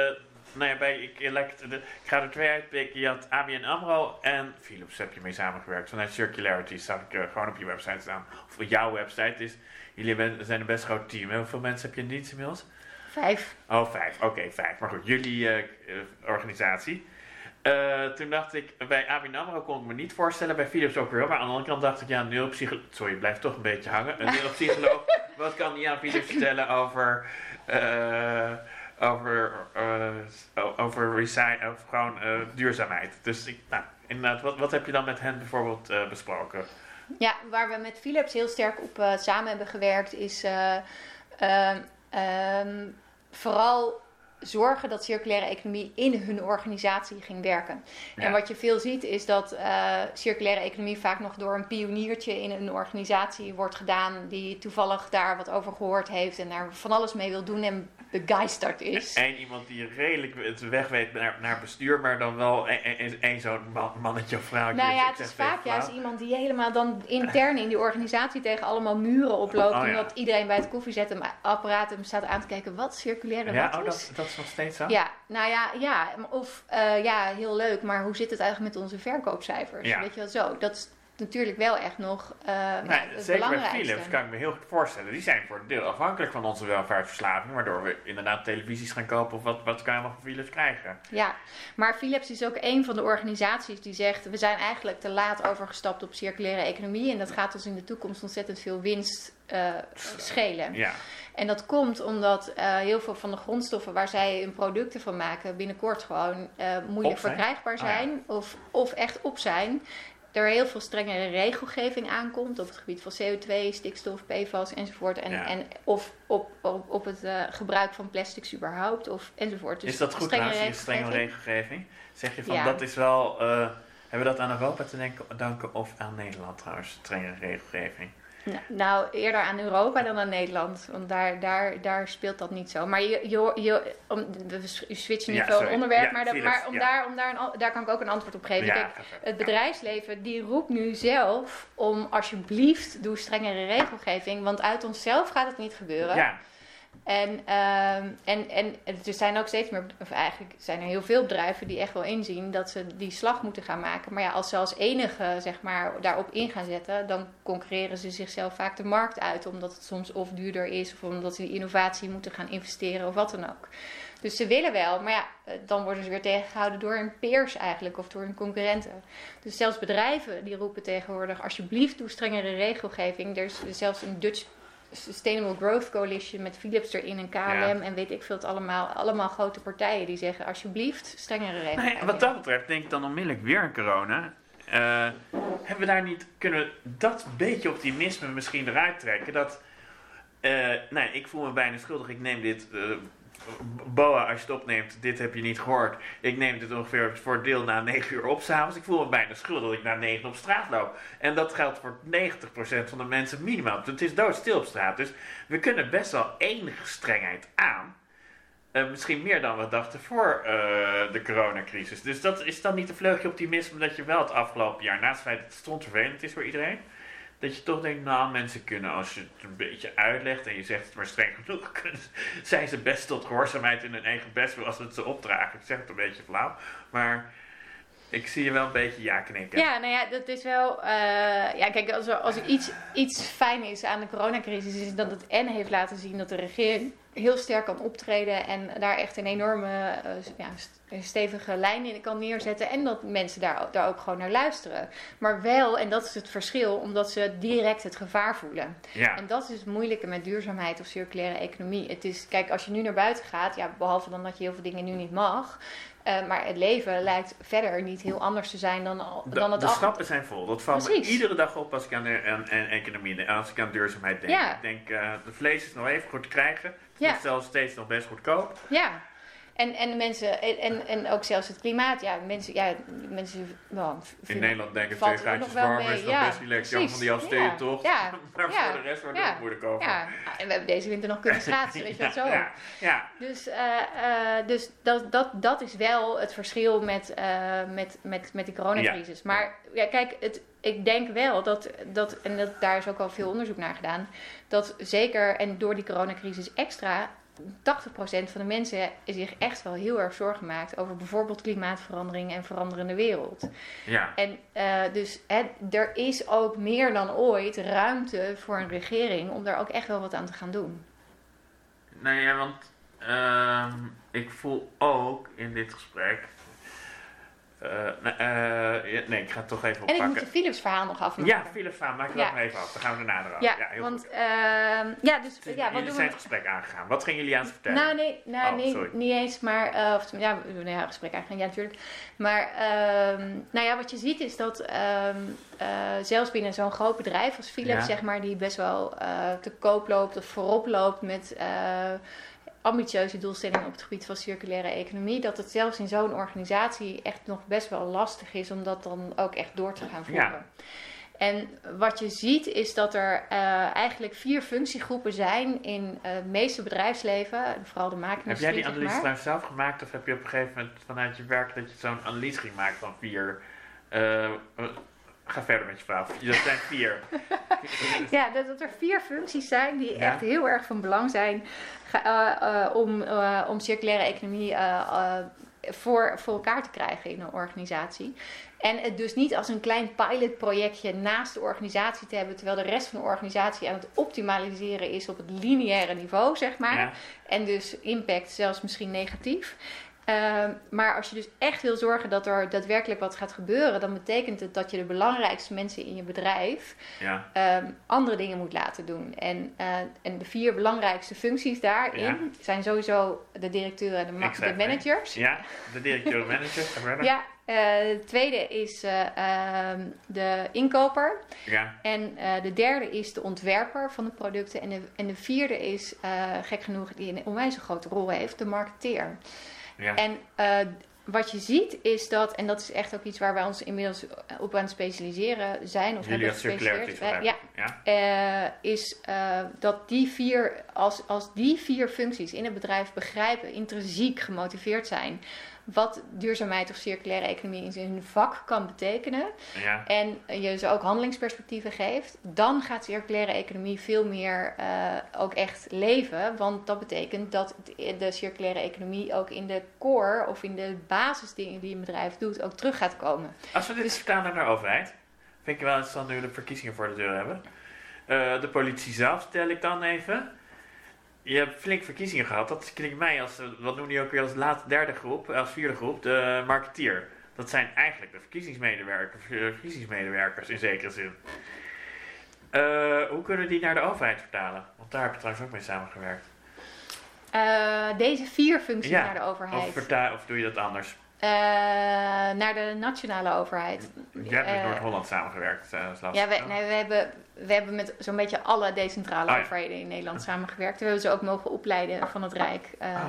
nou ja, bij, ik, ik, ik- de- ik ga er twee uitpikken. Je had ABN Amro en Philips heb je mee samengewerkt. Vanuit Circularity zag ik eh, gewoon op je website staan. Of op jouw website is. Jullie ben- zijn een best groot team. hè? Hoeveel mensen heb je in dienst inmiddels? Vijf. Oh, vijf. Oké, vijf. Maar goed, jullie organisatie. Eh, toen dacht ik, bij ABN AMRO kon ik me niet voorstellen, bij Philips ook weer. Maar aan de andere kant dacht ik, ja, een neuropsycholoog... Sorry, blijft toch een beetje hangen. Een neuropsycholoog, wat kan die aan Philips vertellen over... eh, over, eh, over, recy- over gewoon duurzaamheid. Dus ik, nou, inderdaad, wat, wat heb je dan met hen bijvoorbeeld besproken? Ja, waar we met Philips heel sterk op samen hebben gewerkt, is eh, ehm, ehm, vooral zorgen dat circulaire economie in hun organisatie ging werken. Ja. En wat je veel ziet is dat eh, circulaire economie vaak nog door een pioniertje in een organisatie wordt gedaan die toevallig daar wat over gehoord heeft en daar van alles mee wil doen en begeisterd is. Eén iemand die redelijk het weg weet naar, naar bestuur, maar dan wel één zo'n man- mannetje of vrouwtje. Nou Dus ja, het is vaak juist iemand die helemaal dan intern in die organisatie tegen allemaal muren oploopt. Oh, ja. Omdat iedereen bij het koffiezetapparaat hem staat aan te kijken. Wat circulaire Ja, wat oh, is? dat, dat is nog steeds zo? Ja, nou ja, ja. Of eh, ja, heel leuk, maar hoe zit het eigenlijk met onze verkoopcijfers? Ja. Weet je wel zo? Dat is natuurlijk wel echt nog eh, het zeker bij. Philips kan ik me heel goed voorstellen. Die zijn voor een deel afhankelijk van onze welvaartsverslaving, waardoor we inderdaad televisies gaan kopen of wat, wat kan je nog van Philips krijgen. Ja, maar Philips is ook een van de organisaties die zegt: we zijn eigenlijk te laat overgestapt op circulaire economie en dat gaat ons in de toekomst ontzettend veel winst eh, schelen. Ja, En dat komt omdat eh, heel veel van de grondstoffen waar zij hun producten van maken binnenkort gewoon moeilijk zijn? verkrijgbaar ja. zijn of, of echt op zijn. Er heel veel strengere regelgeving aankomt op het gebied van CO2, stikstof, PFAS enzovoort. En, Ja. en of op, op, op het eh, gebruik van plastics überhaupt of enzovoort. Dus is dat goed strengere trouwens, die strenge regelgeving. Zeg je van, Ja. dat is wel... eh, hebben we dat aan Europa te denken, danken of aan Nederland trouwens, strenge regelgeving? Nou, eerder aan Europa dan aan Nederland. Want daar, daar, daar speelt dat niet zo. Maar je, je, je, om, we switchen nu Ja, veel onderwerp. Ja, maar dat, maar om ja. daar, om daar, een, daar kan ik ook een antwoord op geven. Kijk, het bedrijfsleven die roept nu zelf om alsjeblieft doe strengere regelgeving. Want uit onszelf gaat het niet gebeuren. Ja, En, ehm, en, en er zijn ook steeds meer, of eigenlijk zijn er heel veel bedrijven die echt wel inzien dat ze die slag moeten gaan maken. Maar ja, als ze als enige zeg maar, daarop in gaan zetten, dan concurreren ze zichzelf vaak de markt uit. Omdat het soms of duurder is, of omdat ze die innovatie moeten gaan investeren, of wat dan ook. Dus ze willen wel, maar ja, eh, dan worden ze weer tegengehouden door hun peers eigenlijk, of door hun concurrenten. Dus zelfs bedrijven die roepen tegenwoordig, alsjeblieft doe strengere regelgeving. Er is zelfs een Dutch Sustainable Growth Coalition met Philips erin en KLM Ja. en weet ik veel het allemaal. Allemaal grote partijen die zeggen alsjeblieft strengere Nee, regelgeving. wat dat betreft denk ik dan onmiddellijk weer aan corona. Eh, hebben we daar niet kunnen dat beetje optimisme misschien eruit trekken? Dat, eh, nee, ik voel me bijna schuldig. Ik neem dit, eh, Boa, als je het opneemt, dit heb je niet gehoord. Ik neem dit ongeveer voor deel na 9 uur op s'avonds. Ik voel me bijna schuldig dat ik na 9 op straat loop. En dat geldt voor 90% van de mensen minimaal. Het is doodstil op straat. Dus we kunnen best wel enige strengheid aan. Eh, misschien meer dan we dachten voor eh, de coronacrisis. Dus dat is dan niet een vleugje optimisme dat je wel het afgelopen jaar, naast het feit dat het stond vervelend is voor iedereen, dat je toch denkt, nou mensen kunnen als je het een beetje uitlegt en je zegt het maar streng genoeg, zijn ze best tot gehoorzaamheid in hun eigen best als het ze opdragen. Ik zeg het een beetje flauw, maar ik zie je wel een beetje ja knikken. Ja, nou ja, dat is wel. eh, ja, kijk, als er, als iets, iets fijn is aan de coronacrisis, is dat het en heeft laten zien dat de regering heel sterk kan optreden en daar echt een enorme eh, ja, stevige lijn in kan neerzetten. En dat mensen daar, daar ook gewoon naar luisteren. Maar wel, en dat is het verschil, omdat ze direct het gevaar voelen. Ja. En dat is het moeilijke met duurzaamheid of circulaire economie. Het is, kijk, als je nu naar buiten gaat, ja, behalve dan dat je heel veel dingen nu niet mag. eh, maar het leven lijkt verder niet heel anders te zijn dan, al- De, dan het de stappen zijn vol. Dat valt me iedere dag op als ik aan, de, aan, aan economie denk, als ik aan duurzaamheid denk. Ja. Ik denk, eh, de vlees is nog even goed te krijgen. Het Ja. is zelfs steeds nog best goedkoop. Ja. En, en mensen, en, en, ook zelfs het klimaat. Ja, mensen, ja, mensen wel, In Nederland denken twee er gaatjes nog wel warm mee, is ja, best relaxed. van die afsteden Ja, toch? ja, maar voor de rest wordt het moeilijk over. Ja, en we hebben deze winter nog kunnen schaatsen, weet je wat zo. Ja. Dus, eh, eh, dus dat, dat, dat is wel het verschil met, eh, met, met, met die coronacrisis. Maar ja, kijk, het, ik denk wel dat, dat en dat, daar is ook al veel onderzoek naar gedaan, dat zeker en door die coronacrisis extra 80% van de mensen zich echt wel heel erg zorgen maakt over bijvoorbeeld klimaatverandering en veranderende wereld. ja. En eh, dus hè, er is ook meer dan ooit ruimte voor een regering om daar ook echt wel wat aan te gaan doen. Nou ja, want ehm, ik voel ook in dit gesprek nee, eh, nee, ik ga het toch even En ik moet oppakken. de Philips verhaal nog afmaken. Ja, Philips Vaan, maak het Ja. maar even af. Dan gaan we daarna eraf. Ja, Ja, heel want goed. ehm, ja, dus ja, wat jullie doen zijn we? het gesprek aangegaan. Wat gingen jullie aan het vertellen? Nou, nee, nou, Oh, nee sorry. niet eens, maar, eh, of, ja, we doen een gesprek eigenlijk, ja, natuurlijk. Maar, ehm, nou ja, wat je ziet is dat ehm, eh, zelfs binnen zo'n groot bedrijf als Philips, Ja. zeg maar, die best wel eh, te koop loopt of voorop loopt met eh, ambitieuze doelstellingen op het gebied van circulaire economie, dat het zelfs in zo'n organisatie echt nog best wel lastig is om dat dan ook echt door te gaan voeren. Ja. En wat je ziet is dat er eh, eigenlijk vier functiegroepen zijn in eh, het meeste bedrijfsleven, en vooral de heb maakindustrie. jij die analyse trouwens zelf gemaakt? Of heb je op een gegeven moment vanuit je werk dat je zo'n analyse ging maken van vier... eh, ga verder met je verhaal. Dat zijn vier. Ja, dat, dat er vier functies zijn die Ja. echt heel erg van belang zijn eh, eh, om, eh, om circulaire economie voor, voor elkaar te krijgen in een organisatie. En het dus niet als een klein pilotprojectje naast de organisatie te hebben, terwijl de rest van de organisatie aan het optimaliseren is op het lineaire niveau, zeg maar. Ja. En dus impact zelfs misschien negatief. Ehm, maar als je dus echt wil zorgen dat er daadwerkelijk wat gaat gebeuren, dan betekent het dat je de belangrijkste mensen in je bedrijf Ja. ehm, andere dingen moet laten doen. En, eh, en de vier belangrijkste functies daarin Ja. zijn sowieso de directeuren en de, ma- zei de managers. ja, de directeur-manager. Ga verder. Ja, eh, de tweede is eh, ehm, de inkoper. Ja. En de derde is de ontwerper van de producten. En de, en de vierde is, gek genoeg, die een onwijs grote rol heeft, de marketeer. Ja. En eh, wat je ziet is dat, en dat is echt ook iets waar wij ons inmiddels op aan het specialiseren zijn, of Jullie hebben gespecialiseerd. ja. eh, is eh, dat die vier, als, als die vier functies in het bedrijf begrijpen, intrinsiek gemotiveerd zijn, wat duurzaamheid of circulaire economie in zijn vak kan betekenen, ja. en je ze ook handelingsperspectieven geeft, dan gaat circulaire economie veel meer eh, ook echt leven. Want dat betekent dat de circulaire economie ook in de core of in de basisdingen die een bedrijf doet, ook terug gaat komen. Als we dit Dus- vertalen naar de overheid, vind ik wel interessant nu we de verkiezingen voor de deur hebben. Eh, de politie zelf stel ik dan even. Je hebt flink verkiezingen gehad. Dat klinkt mij als, eh, wat noem je ook weer als laatste derde groep, als vierde groep, de marketeer. Dat zijn eigenlijk de verkiezingsmedewerkers, eh, verkiezingsmedewerkers in zekere zin. Eh, hoe kunnen we die naar de overheid vertalen? Want daar heb je trouwens ook mee samengewerkt. Eh, deze vier functies Ja, naar de Of, overheid. verta- of doe je dat anders? Eh, naar de nationale overheid. Jij hebt met Eh, Noord-Holland samengewerkt, uh, Ja, we, nee, we, hebben, we hebben met zo'n beetje alle decentrale ja. overheden in Nederland samengewerkt. We hebben ze ook mogen opleiden van het Rijk. eh, Ah.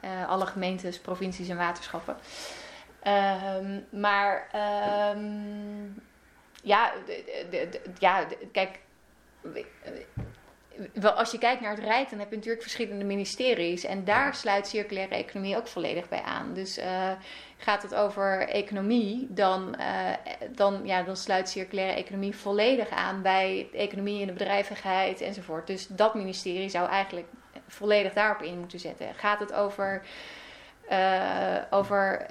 eh, alle gemeentes, provincies en waterschappen. Ehm, maar ehm, ja, ja, kijk. Wel, Als je kijkt naar het Rijk, dan heb je natuurlijk verschillende ministeries. En daar sluit circulaire economie ook volledig bij aan. Dus eh, gaat het over economie, dan, eh, dan, ja, dan sluit circulaire economie volledig aan bij economie en de bedrijvigheid enzovoort. Dus dat ministerie zou eigenlijk volledig daarop in moeten zetten. Gaat het over, eh, over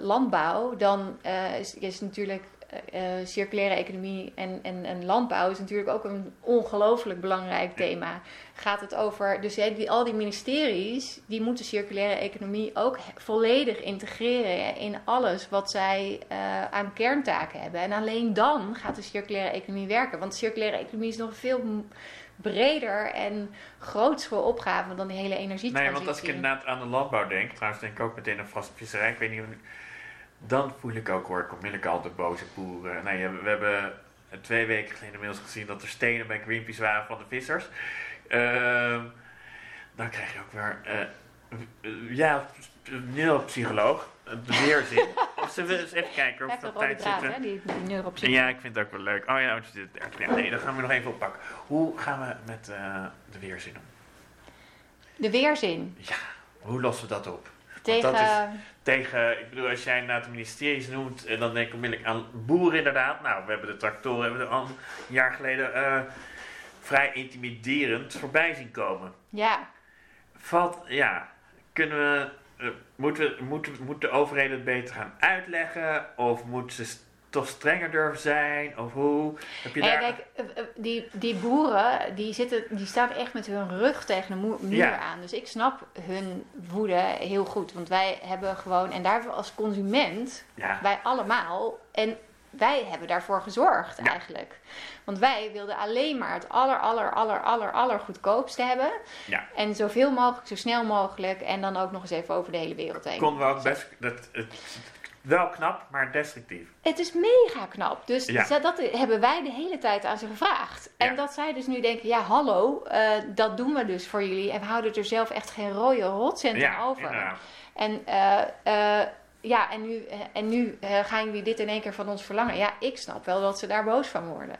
landbouw, dan is, is natuurlijk eh, eh, circulaire economie en, en, en landbouw is natuurlijk ook een ongelooflijk belangrijk thema. Gaat het over, dus die, al die ministeries, die moeten circulaire economie ook volledig integreren in alles wat zij eh, aan kerntaken hebben. En alleen dan gaat de circulaire economie werken. Want de circulaire economie is nog veel breder en grootsere opgave dan de hele energietransitie. Nee, want als ik inderdaad aan de landbouw denk, trouwens denk ik ook meteen aan vaste visserij, ik weet niet hoe... Dan voel ik ook hoor, ik onmiddellijk al de boze boeren. Nee, we hebben twee weken geleden inmiddels gezien dat er stenen bij Greenpeace waren van de vissers. Ehm, dan krijg je ook weer, eh, eh, ja, neuropsycholoog, de weerzin. Of we eens even kijken of rode tijd zitten? hè, die, die neuropsycholoog. Ja, ik vind het ook wel leuk. Oh ja, ja, nee, dat gaan we nog even oppakken. Hoe gaan we met eh, de weerzin om? De weerzin. Hoe lossen we dat op? Tegen, dat is- tegen, ik bedoel, als jij naar het ministeries noemt, en dan denk ik onmiddellijk aan boeren inderdaad. Nou, we hebben de tractoren, hebben we er al een jaar geleden eh, vrij intimiderend voorbij zien komen. ja, Valt, ja, kunnen we, eh, moeten we, moeten, moeten de overheden het beter gaan uitleggen? Of moeten ze toch strenger durven zijn? Of hoe? Heb je daar... kijk, eh, eh, die, die boeren die, zitten, die staan echt met hun rug tegen de muur Ja. aan. Dus ik snap hun woede heel goed. Want wij hebben gewoon, en daar hebben we als consument, ja. wij allemaal, en wij hebben daarvoor gezorgd Ja. eigenlijk. Want wij wilden alleen maar het aller, aller, aller, aller, aller goedkoopste hebben. Ja. En zoveel mogelijk, zo snel mogelijk. En dan ook nog eens even over de hele wereld heen. Konden we ook best... Dat, het, wel knap, maar destructief. Het is mega knap. Dus Ja. dat hebben wij de hele tijd aan ze gevraagd. En Ja. dat zij dus nu denken, ja hallo, eh, dat doen we dus voor jullie. En we houden er zelf echt geen rode rotcent Ja, over. inderdaad. En, eh, eh, ja, en nu, en nu gaan jullie dit in één keer van ons verlangen. Ja, ik snap wel dat ze daar boos van worden.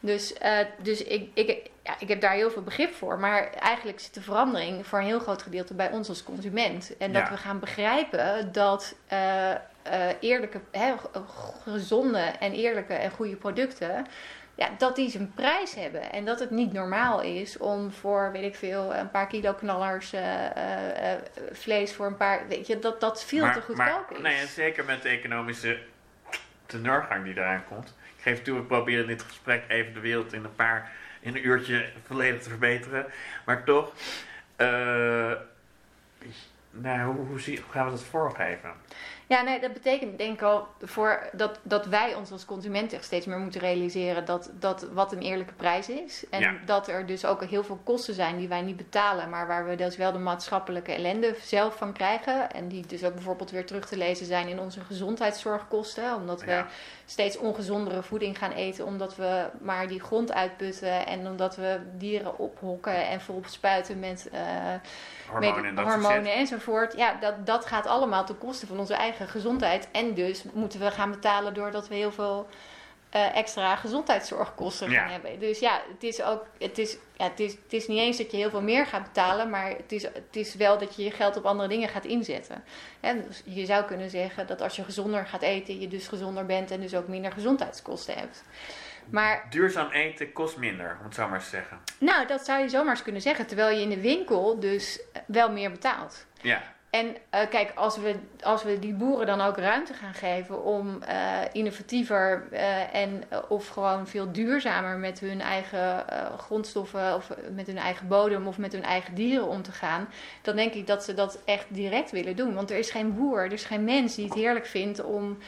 Dus, dus ik, ik, ja, ik heb daar heel veel begrip voor. Maar eigenlijk zit de verandering voor een heel groot gedeelte bij ons als consument. En dat Ja. we gaan begrijpen dat eh, eerlijke, gezonde en eerlijke en goede producten. Ja, dat die zijn prijs hebben. En dat het niet normaal is om voor, weet ik veel, een paar kilo knallers eh, eh, vlees voor een paar. Weet je, dat dat veel te goedkoop maar, is. Nee, en zeker met de economische teneurgang die eraan komt. Ik geef toe, we proberen dit gesprek even de wereld in een paar, in een uurtje volledig te verbeteren. Maar toch, nou, hoe, hoe, zie, hoe gaan we dat voorgeven? Ja, nee, dat betekent denk ik al voor dat, dat wij ons als consument echt steeds meer moeten realiseren dat, dat wat een eerlijke prijs is. En Ja. dat er dus ook heel veel kosten zijn die wij niet betalen, maar waar we dus wel de maatschappelijke ellende zelf van krijgen. En die dus ook bijvoorbeeld weer terug te lezen zijn in onze gezondheidszorgkosten. Omdat we Ja. steeds ongezondere voeding gaan eten, omdat we maar die grond uitputten en omdat we dieren ophokken en vol spuiten met. eh, Hormonen met en enzovoort. Ja, dat, dat gaat allemaal ten koste van onze eigen gezondheid. En dus moeten we gaan betalen doordat we heel veel eh, extra gezondheidszorgkosten gaan Ja. hebben. Dus ja, het is ook. Het is, ja, het, is, het is niet eens dat je heel veel meer gaat betalen, maar het is, het is wel dat je je geld op andere dingen gaat inzetten. Dus je zou kunnen zeggen dat als je gezonder gaat eten, je dus gezonder bent en dus ook minder gezondheidskosten hebt. Maar Duurzaam eten kost minder, om het zo maar eens te zeggen. nou, dat zou je zomaar eens kunnen zeggen, terwijl je in de winkel dus wel meer betaalt. Ja, En eh, kijk, als we, als we die boeren dan ook ruimte gaan geven om eh, innovatiever eh, en of gewoon veel duurzamer met hun eigen grondstoffen of met hun eigen bodem of met hun eigen dieren om te gaan, dan denk ik dat ze dat echt direct willen doen. Want er is geen boer, er is geen mens die het heerlijk vindt om,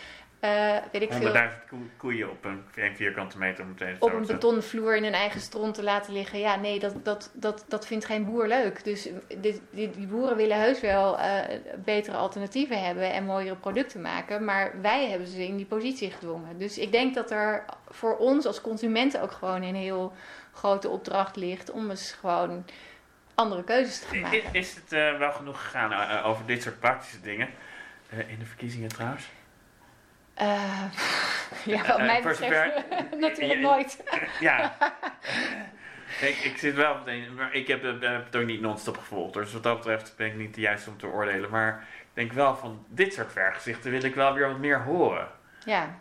eh, weet ik veel, 100.000 koe- koeien op een, een vierkante meter even op een betonnen vloer in hun eigen stront te laten liggen. Ja, nee, dat, dat, dat, dat vindt geen boer leuk. Dus dit, die, die boeren willen heus wel eh, betere alternatieven hebben en mooiere producten maken. Maar wij hebben ze in die positie gedwongen. Dus ik denk dat er voor ons als consumenten ook gewoon een heel grote opdracht ligt om eens gewoon andere keuzes te gaan maken. is het eh, wel genoeg gegaan over dit soort praktische dingen? In de verkiezingen trouwens? Eh, ja, wat Eh, mij betreft natuurlijk nooit. Ja. ik, ik zit wel meteen, maar ik heb, het- heb het ook niet non-stop gevolgd. Dus wat dat betreft ben ik niet de juiste om te oordelen. Maar ik denk wel van dit soort vergezichten wil ik wel weer wat meer horen. Ja.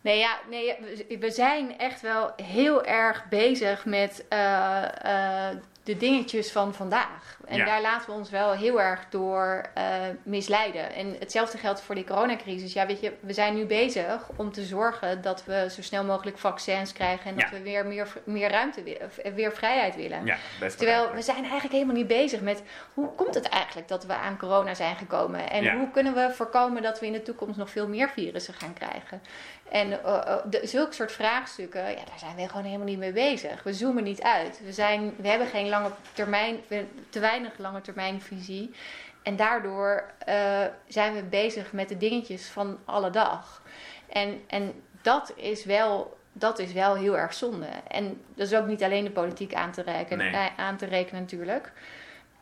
Nee, ja, nee, we- zijn echt wel heel erg bezig met eh, eh, de dingetjes van vandaag. En Ja. daar laten we ons wel heel erg door eh, misleiden. En hetzelfde geldt voor die coronacrisis. Ja, weet je, we zijn nu bezig om te zorgen dat we zo snel mogelijk vaccins krijgen en dat Ja. we weer meer, meer ruimte willen, of weer vrijheid willen. Ja, best Terwijl we zijn eigenlijk helemaal niet bezig met hoe komt het eigenlijk dat we aan corona zijn gekomen? En hoe kunnen we voorkomen dat we in de toekomst nog veel meer virussen gaan krijgen? En eh, eh, de, zulke soort vraagstukken, ja, daar zijn we gewoon helemaal niet mee bezig. We zoomen niet uit. We, zijn, we hebben geen lange termijn, te weinig lange termijn visie. En daardoor eh, zijn we bezig met de dingetjes van alle dag. En, en dat is wel dat is wel heel erg zonde. En dat is ook niet alleen de politiek aan te, rekenen, Nee. eh, aan te rekenen natuurlijk.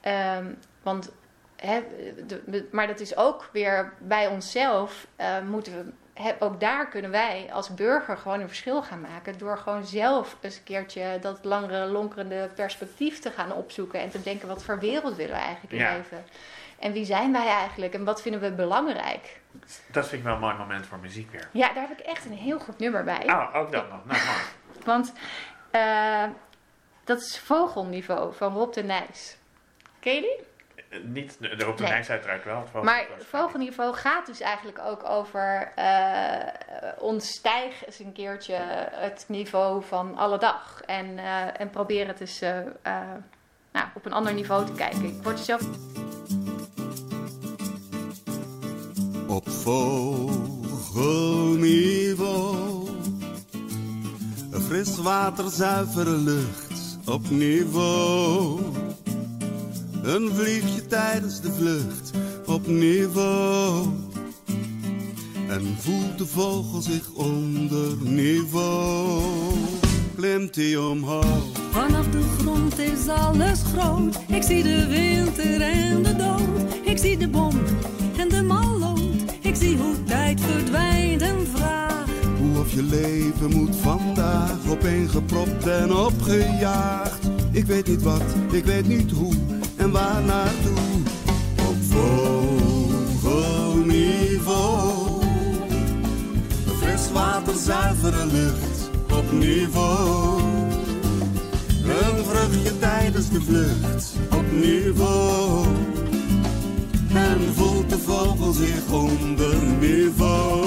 Ehm, want, hè, de- de- maar dat is ook weer bij onszelf eh, moeten we... hè, ook daar kunnen wij als burger gewoon een verschil gaan maken. Door gewoon zelf eens een keertje dat langere, lonkerende perspectief te gaan opzoeken. En te denken, wat voor wereld willen we eigenlijk in Ja. leven? En wie zijn wij eigenlijk? En wat vinden we belangrijk? Dat vind ik wel een mooi moment voor muziek weer. Ja, daar heb ik echt een heel goed nummer bij. Oh, ook dat nog. Nou, mooi. Want eh, dat is vogelniveau van Rob de Nijs. Ken je die? Niet de op de Nee. uiteraard wel. het Maar vogelniveau. vogelniveau gaat dus eigenlijk ook over eh ontstijg eens een keertje het niveau van alle dag. En, eh, en probeer het dus eh, eh, nou, op een ander niveau te kijken. Ik word er zelf Op vogelniveau. Fris water, zuivere lucht op niveau. Een vliegje tijdens de vlucht op niveau. En voelt de vogel zich onder niveau. Klimt hij omhoog. Vanaf de grond is alles groot. Ik zie de winter en de dood. Ik zie de bom en de malloot. Ik zie hoe tijd verdwijnt en vraag. Hoe of je leven moet vandaag opeengepropt en opgejaagd. Ik weet niet wat, ik weet niet hoe en waar naartoe. Op vogelniveau. Fris water, zuivere lucht op niveau. Een vruchtje tijdens de vlucht op niveau. En voelt de vogel zich onder niveau.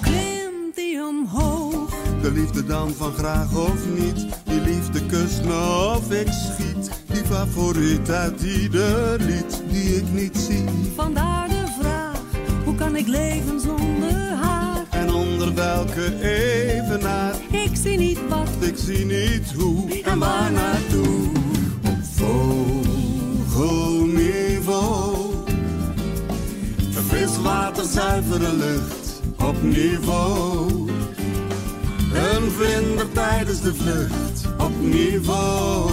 Klimt die omhoog. De liefde dan van graag of niet. Die liefde kust me of ik schiet. Die favoriet uit ieder lied die ik niet zie. Vandaar de vraag: hoe kan ik leven zonder haar? En onder welke evenaar. Ik zie niet wat. Ik zie niet hoe en waar naartoe. Op vogelniveau. Fris water, zuivere lucht op niveau. Een vlinder tijdens de vlucht op niveau.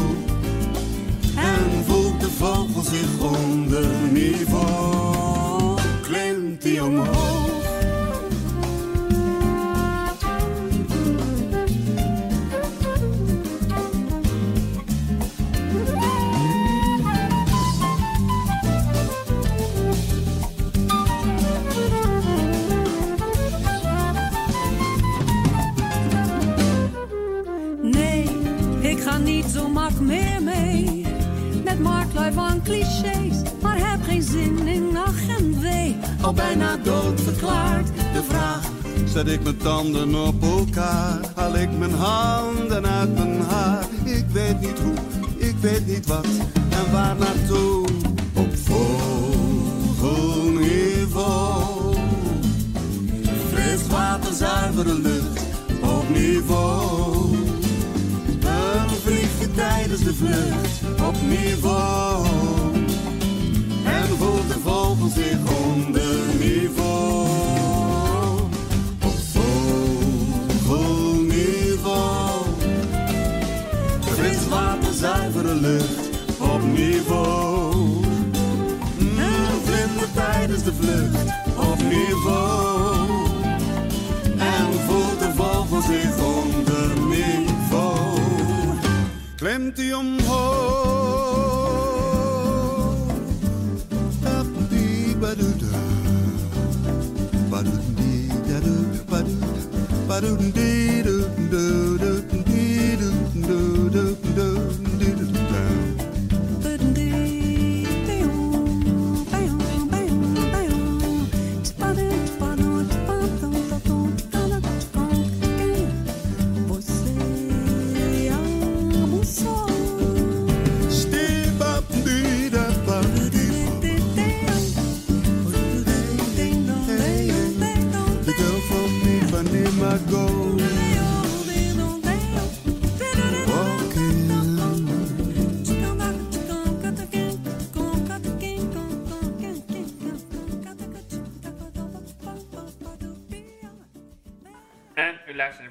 En voelt de vogel zich onder niveau. Klimt hij omhoog. Nee, ik ga niet zo mak meer mee. Met marklui van clichés, maar heb geen zin in agent W. al bijna dood verklaard. De vraag, zet ik mijn tanden op elkaar? Haal ik mijn handen uit mijn haar? Ik weet niet hoe, ik weet niet wat en waar naartoe. Op vogelniveau. Fris water, zuivere lucht op niveau. Tijdens de vlucht op niveau. En voelt de vogel zich onder niveau. Op vogelniveau. Fris water, zuivere lucht op niveau. Een vlinder tijdens de vlucht op niveau. klemti omhoog. Happy badudu.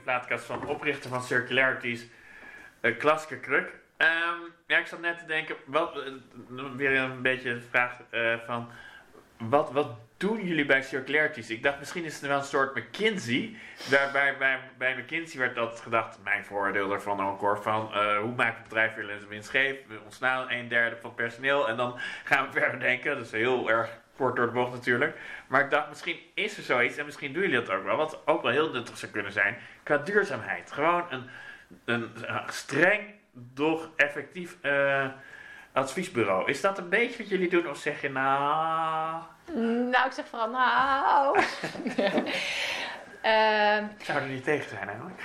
Plaatkast van oprichter van Circularities, uh, Klaske Kruk. Ehm, ja, ik zat net te denken, wat, eh, weer een beetje de vraag eh, van, wat, wat doen jullie bij Circularities? Ik dacht, misschien is het wel een soort McKinsey. Daarbij, bij, bij McKinsey werd dat gedacht, mijn vooroordeel daarvan ook hoor, van eh, hoe maakt het bedrijf weer winstgevend? We ontslaan een derde van personeel en dan gaan we verder denken. Dat is heel erg kort door de bocht natuurlijk. Maar ik dacht, misschien is er zoiets en misschien doen jullie dat ook wel. Wat ook wel heel nuttig zou kunnen zijn qua duurzaamheid. Gewoon een, een, streng, doch effectief eh, adviesbureau. Is dat een beetje wat jullie doen of zeg je nou... Nou, ik zeg vooral nou. Ehm, Ik zou er niet tegen zijn eigenlijk.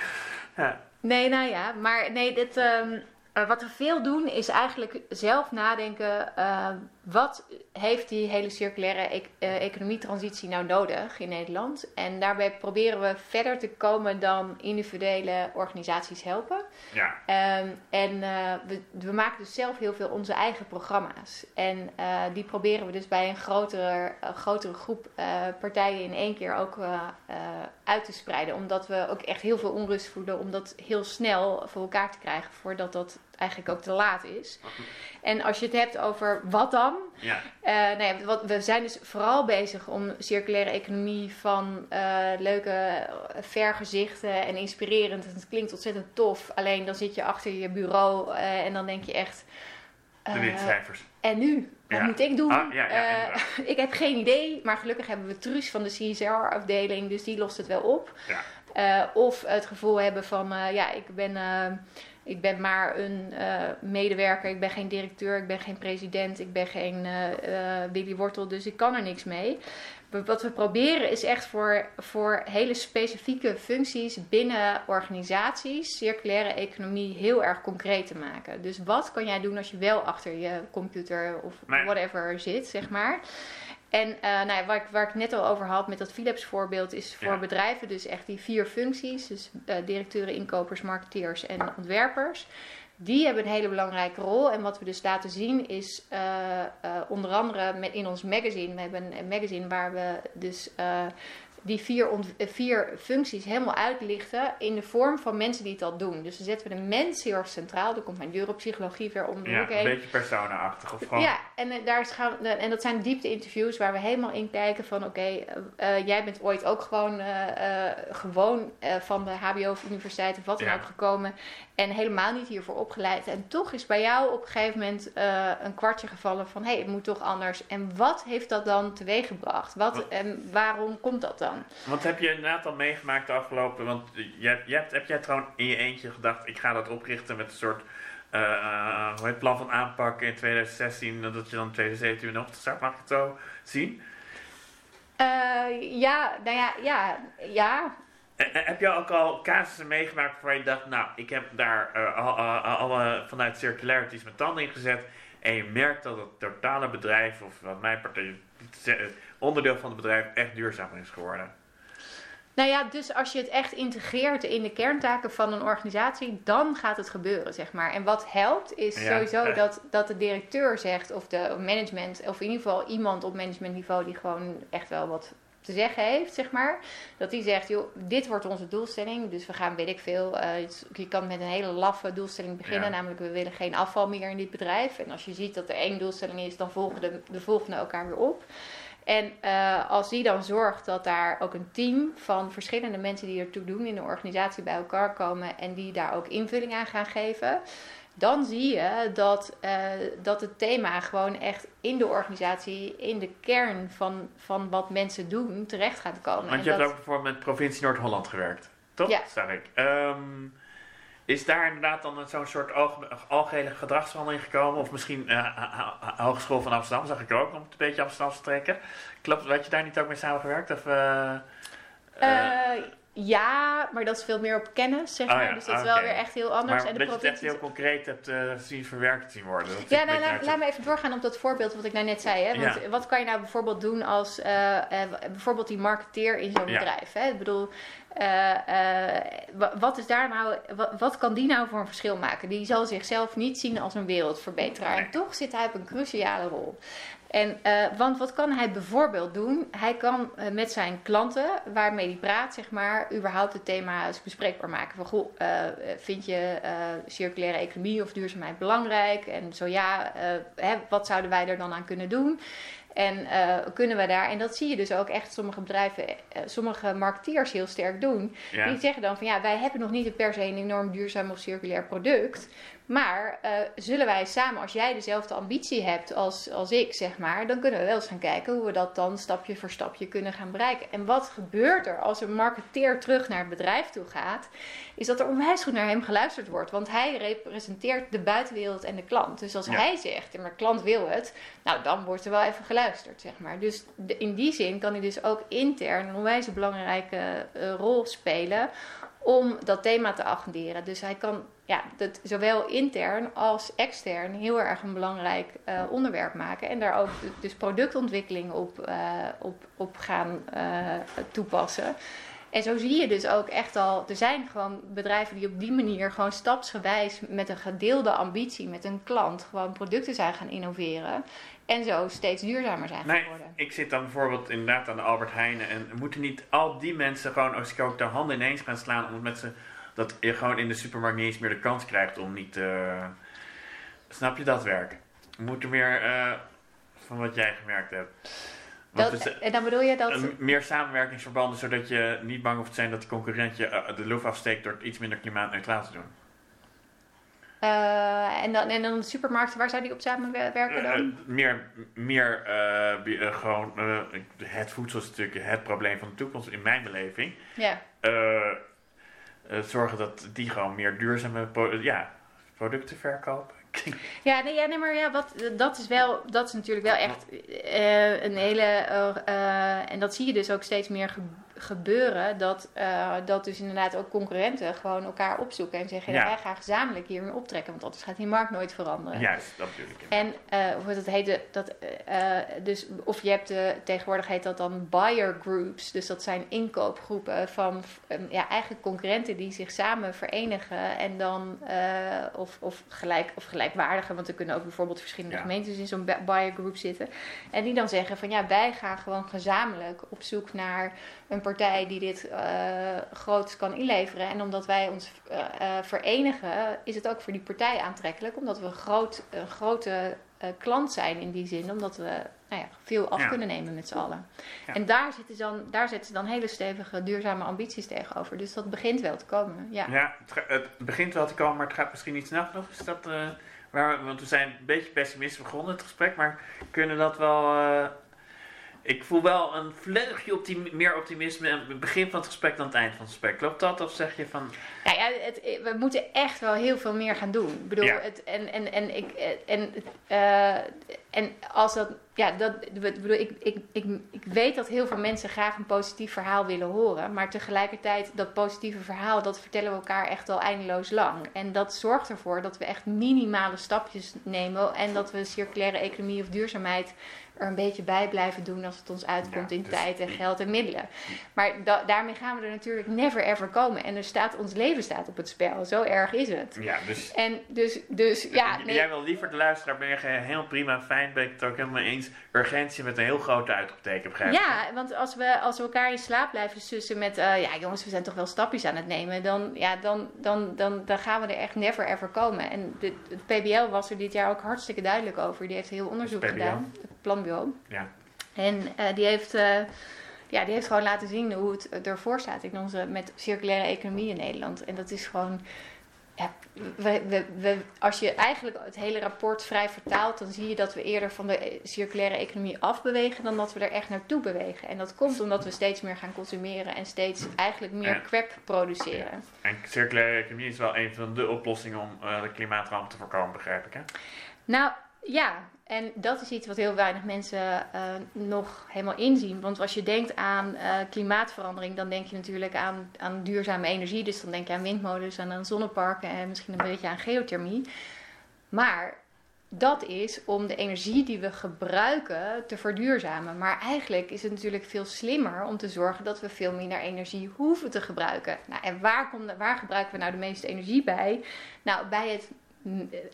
Ja. Nee, nou ja, maar nee, dit, ehm, eh, wat we veel doen is eigenlijk zelf nadenken. eh, wat heeft die hele circulaire e- eh, economietransitie nou nodig in Nederland? En daarbij proberen we verder te komen dan individuele organisaties helpen. ja. Ehm, en eh, we, we maken dus zelf heel veel onze eigen programma's. En eh, die proberen we dus bij een grotere, een grotere groep partijen in één keer ook uit te spreiden. Omdat we ook echt heel veel onrust voelen om dat heel snel voor elkaar te krijgen voordat dat eigenlijk ook te laat is. En als je het hebt over wat dan, ja. eh, wat, we zijn dus vooral bezig om circulaire economie van eh, leuke vergezichten en inspirerend. Het klinkt ontzettend tof. Alleen dan zit je achter je bureau eh, en dan denk je echt. De witcijfers. en nu? Wat Ja. moet ik doen? Ah, ja, ja, inderdaad. ik heb geen idee, maar gelukkig hebben we Truus van de CSR-afdeling, dus die lost het wel op. Ja. Of het gevoel hebben van, ja, ik ben, ik ben maar een eh, medewerker, ik ben geen directeur, ik ben geen president, ik ben geen eh, eh, Willy Wortel, dus ik kan er niks mee. Maar Wat we proberen is echt voor, voor hele specifieke functies binnen organisaties circulaire economie heel erg concreet te maken. Dus wat kan jij doen als je wel achter je computer of whatever zit, zeg maar. En eh, nou ja, waar, ik, waar ik net al over had met dat Philips voorbeeld, is voor Ja. bedrijven dus echt die vier functies. Dus eh, directeuren, inkopers, marketeers en ontwerpers. Die hebben een hele belangrijke rol. En wat we dus laten zien is eh, onder andere met, in ons magazine. We hebben een magazine waar we dus die vier, eh, vier functies helemaal uitlichten in de vorm van mensen die het al doen. Dus dan zetten we de mens heel erg centraal. Er komt mijn neuropsychologie weer om de Ja, hoek een beetje persona-achtig. Of gewoon... Ja, en, eh, daar is gaan, we- en dat zijn diepte-interviews waar we helemaal in kijken van... oké, eh, eh, jij bent ooit ook gewoon, eh, eh, gewoon eh, van de hbo of universiteit of wat dan Ja. ook gekomen... en helemaal niet hiervoor opgeleid. En toch is bij jou op een gegeven moment eh, een kwartje gevallen van... hé, hey, het moet toch anders. En wat heeft dat dan teweeggebracht? Wat, Wat- en waarom komt dat dan? Want heb je inderdaad al meegemaakt de afgelopen... Want je, hebt- je hebt, heb jij trouwens in je eentje gedacht... ik ga dat oprichten met een soort... eh, eh, hoe heet het, plan van aanpak in 2016... en dat je dan in 2017 weer nog start. Mag ik het zo zien? Ja, nou ja, ja, ja, heb je ook al casussen meegemaakt waarvan je dacht... nou, ik heb daar eh, al, al- al, eh, vanuit circularities mijn tanden in gezet... en je merkt dat het totale bedrijf... of wat mijn partij... het onderdeel van het bedrijf echt duurzamer is geworden. Nou ja, dus als je het echt integreert in de kerntaken van een organisatie, dan gaat het gebeuren, zeg maar. En wat helpt is Ja, sowieso echt. dat, dat de directeur zegt, of de management, of in ieder geval iemand op managementniveau die gewoon echt wel wat te zeggen heeft, zeg maar. Dat die zegt, joh, dit wordt onze doelstelling. Dus we gaan, weet ik veel, eh, je kan met een hele laffe doelstelling beginnen. Ja. Namelijk, we willen geen afval meer in dit bedrijf. En als je ziet dat er één doelstelling is, dan volgen de, de volgende elkaar weer op. En eh, als die dan zorgt dat daar ook een team van verschillende mensen die ertoe doen in de organisatie bij elkaar komen en die daar ook invulling aan gaan geven, dan zie je dat, eh, dat het thema gewoon echt in de organisatie, in de kern van, van wat mensen doen, terecht gaat komen. Want je hebt ook bijvoorbeeld met provincie Noord-Holland gewerkt. Toch? Ja. Zag ik. Ehm, is daar inderdaad dan zo'n soort alge- algehele gedragsverandering gekomen? Of misschien eh, H- H- Hogeschool van Amsterdam, zag ik ook om het een beetje Amsterdam te trekken. Klopt, had je daar niet ook mee samengewerkt? Of, eh, eh, Eh, ja, maar dat is veel meer op kennis, zeg Oh maar. ja, dus dat is oké. wel weer echt heel anders. maar en de dat je het echt heel concreet hebt eh, zien verwerkt zien worden. Dat Ja, nou, laat, me even doorgaan op dat voorbeeld wat ik nou net zei. Hè? Want Ja. wat kan je nou bijvoorbeeld doen als eh, eh, bijvoorbeeld die marketeer in zo'n Ja. bedrijf? Hè? Ik bedoel, wa- wat is daar nou, wat, wat kan die nou voor een verschil maken? Die zal zichzelf niet zien als een wereldverbeteraar. Nee. En toch zit hij op een cruciale rol. En, eh, want wat kan hij bijvoorbeeld doen? Hij kan eh, met zijn klanten, waarmee hij praat, zeg maar, überhaupt het thema bespreekbaar maken. Van, goh, eh, vind je circulaire economie of duurzaamheid belangrijk? En zo ja, hè, wat zouden wij er dan aan kunnen doen? En eh, kunnen we daar, en dat zie je dus ook echt sommige bedrijven, eh, sommige marketeers heel sterk doen. Ja. Die zeggen dan van ja, wij hebben nog niet per se een enorm duurzaam of circulair product. Maar eh, zullen wij samen, als jij dezelfde ambitie hebt als, als ik, zeg maar, dan kunnen we wel eens gaan kijken hoe we dat dan stapje voor stapje kunnen gaan bereiken. En wat gebeurt er als een marketeer terug naar het bedrijf toe gaat, is dat er onwijs goed naar hem geluisterd wordt. Want hij representeert de buitenwereld en de klant. Dus als Ja. hij zegt, ja, maar klant wil het, nou dan wordt er wel even geluisterd, zeg maar. Dus in die zin kan hij dus ook intern een onwijs belangrijke eh, rol spelen om dat thema te agenderen. Dus hij kan ja, dat zowel intern als extern heel erg een belangrijk eh, onderwerp maken. En daar ook dus productontwikkeling op, eh, op, op gaan toepassen. En zo zie je dus ook echt al, er zijn gewoon bedrijven die op die manier gewoon stapsgewijs met een gedeelde ambitie met een klant gewoon producten zijn gaan innoveren. En zo steeds duurzamer zijn Nee, geworden. ik zit dan bijvoorbeeld inderdaad aan de Albert Heijn en moeten niet al die mensen gewoon als ik ook de handen ineens gaan slaan omdat met ze dat je gewoon in de supermarkt niet eens meer de kans krijgt om niet eh, snap je dat werk? Moet er meer eh, van wat jij gemerkt hebt. Dat, en dan bedoel je dat... meer samenwerkingsverbanden zodat je niet bang hoeft te zijn dat de concurrent je eh, de loef afsteekt door het iets minder klimaatneutraal te doen. Eh, en, dan, en dan de supermarkten, waar zou die op samenwerken dan? Eh, meer meer eh, eh, gewoon eh, het voedsel is natuurlijk het probleem van de toekomst in mijn beleving. ja. eh, eh, zorgen dat die gewoon meer duurzame pro- ja, producten verkopen. Ja, nee, ja, nee, maar ja, wat, dat is wel, dat is natuurlijk wel echt eh, een hele, eh, eh, en dat zie je dus ook steeds meer gebeuren, dat, eh, dat dus inderdaad ook concurrenten gewoon elkaar opzoeken en zeggen, Ja. wij gaan gezamenlijk hiermee optrekken, want anders gaat die markt nooit veranderen. Juist, dat ik. En uh, hoe het heet, dat, eh, eh, dus, of je hebt de, tegenwoordig heet dat dan buyer groups. Dus dat zijn inkoopgroepen van eh, ja, eigenlijk concurrenten die zich samen verenigen. En dan, eh, of, of, gelijk, of gelijkwaardige, want er kunnen ook bijvoorbeeld verschillende Ja. gemeentes in zo'n buyer group zitten. En die dan zeggen van ja, wij gaan gewoon gezamenlijk op zoek naar een partij die dit eh groot kan inleveren. En omdat wij ons eh, eh, verenigen, is het ook voor die partij aantrekkelijk. Omdat we groot, een grote klant zijn in die zin. Omdat we nou ja, veel af Ja. kunnen nemen met z'n allen. Ja. En daar, zitten dan, daar zetten ze dan hele stevige duurzame ambities tegenover. Dus dat begint wel te komen. Ja. Ja, het, het begint wel te komen, maar het gaat misschien niet snel genoeg. Is dat, waar we, want we zijn een beetje pessimistisch begonnen, het gesprek, maar kunnen dat wel... eh, ik voel wel een vleugje meer optimisme aan het begin van het gesprek dan het eind van het gesprek. Klopt dat? Of zeg je van... Nou ja, het, we moeten echt wel heel veel meer gaan doen. Ik bedoel, Ja. het, en, en, en, ik, en, eh, en als dat, ja, dat, bedoel, ik, ik, ik, ik weet dat heel veel mensen graag een positief verhaal willen horen. Maar tegelijkertijd, dat positieve verhaal, dat vertellen we elkaar echt al eindeloos lang. En dat zorgt ervoor dat we echt minimale stapjes nemen. En dat we circulaire economie of duurzaamheid er een beetje bij blijven doen als het ons uitkomt Ja, in dus- tijd en geld en middelen. Maar da- daarmee gaan we er natuurlijk never ever komen. En er staat, ons leven staat op het spel. Zo erg is het. Ja, dus... En dus, dus ja, nee, Jij wil liever de luisteraar ben je heel prima, fijn, ben ik het ook helemaal eens. Urgentie met een heel grote uitroepteken, begrijp ik? ja, want als we, als we elkaar in slaap blijven sussen met... eh, ja jongens, we zijn toch wel stapjes aan het nemen. Dan, ja, dan, dan, dan, dan gaan we er echt never ever komen. En de, het PBL was er dit jaar ook hartstikke duidelijk over. Die heeft heel onderzoek PBL? gedaan. Planbureau. Ja. En eh, die, heeft, eh, ja, die heeft gewoon laten zien hoe het ervoor staat in onze, met circulaire economie in Nederland. En dat is gewoon. Ja, we, we, we, als je eigenlijk het hele rapport vrij vertaalt, dan zie je dat we eerder van de circulaire economie afbewegen dan dat we er echt naartoe bewegen. En dat komt omdat we steeds meer gaan consumeren en steeds eigenlijk meer crap produceren. En circulaire economie is wel een van de oplossingen om eh, de klimaatramp te voorkomen, begrijp ik, hè? Nou ja, en dat is iets wat heel weinig mensen eh, nog helemaal inzien. Want als je denkt aan eh, klimaatverandering, dan denk je natuurlijk aan, aan duurzame energie. Dus dan denk je aan windmolens en aan zonneparken en misschien een beetje aan geothermie. Maar dat is om de energie die we gebruiken te verduurzamen. Maar eigenlijk is het natuurlijk veel slimmer om te zorgen dat we veel minder energie hoeven te gebruiken. Nou, en waar, komt, waar gebruiken we nou de meeste energie bij? Nou, bij het.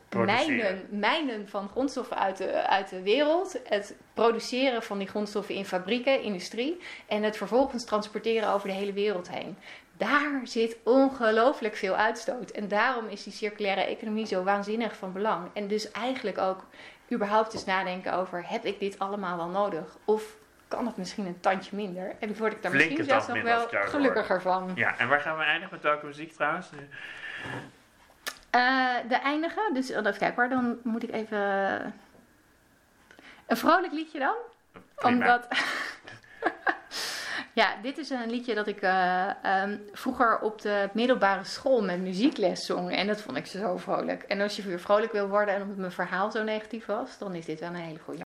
Mijnen, mijnen van grondstoffen uit de, uit de wereld. Het produceren van die grondstoffen in fabrieken, industrie. En het vervolgens transporteren over de hele wereld heen. daar zit ongelooflijk veel uitstoot. En daarom is die circulaire economie zo waanzinnig van belang. En dus eigenlijk ook überhaupt eens nadenken over: heb ik dit allemaal wel nodig? Of kan het misschien een tandje minder? En word ik daar misschien zelfs nog wel gelukkiger van. Ja, en waar gaan we eindigen met welke muziek trouwens? Eh, de eindigen, dus oh, even kijken hoor, dan moet ik even. Een vrolijk liedje dan? Prima. Omdat. ja, dit is een liedje dat ik eh, ehm, vroeger op de middelbare school met muziekles zong. En dat vond ik zo vrolijk. En als je weer vrolijk wil worden en omdat mijn verhaal zo negatief was, dan is dit wel een hele goede.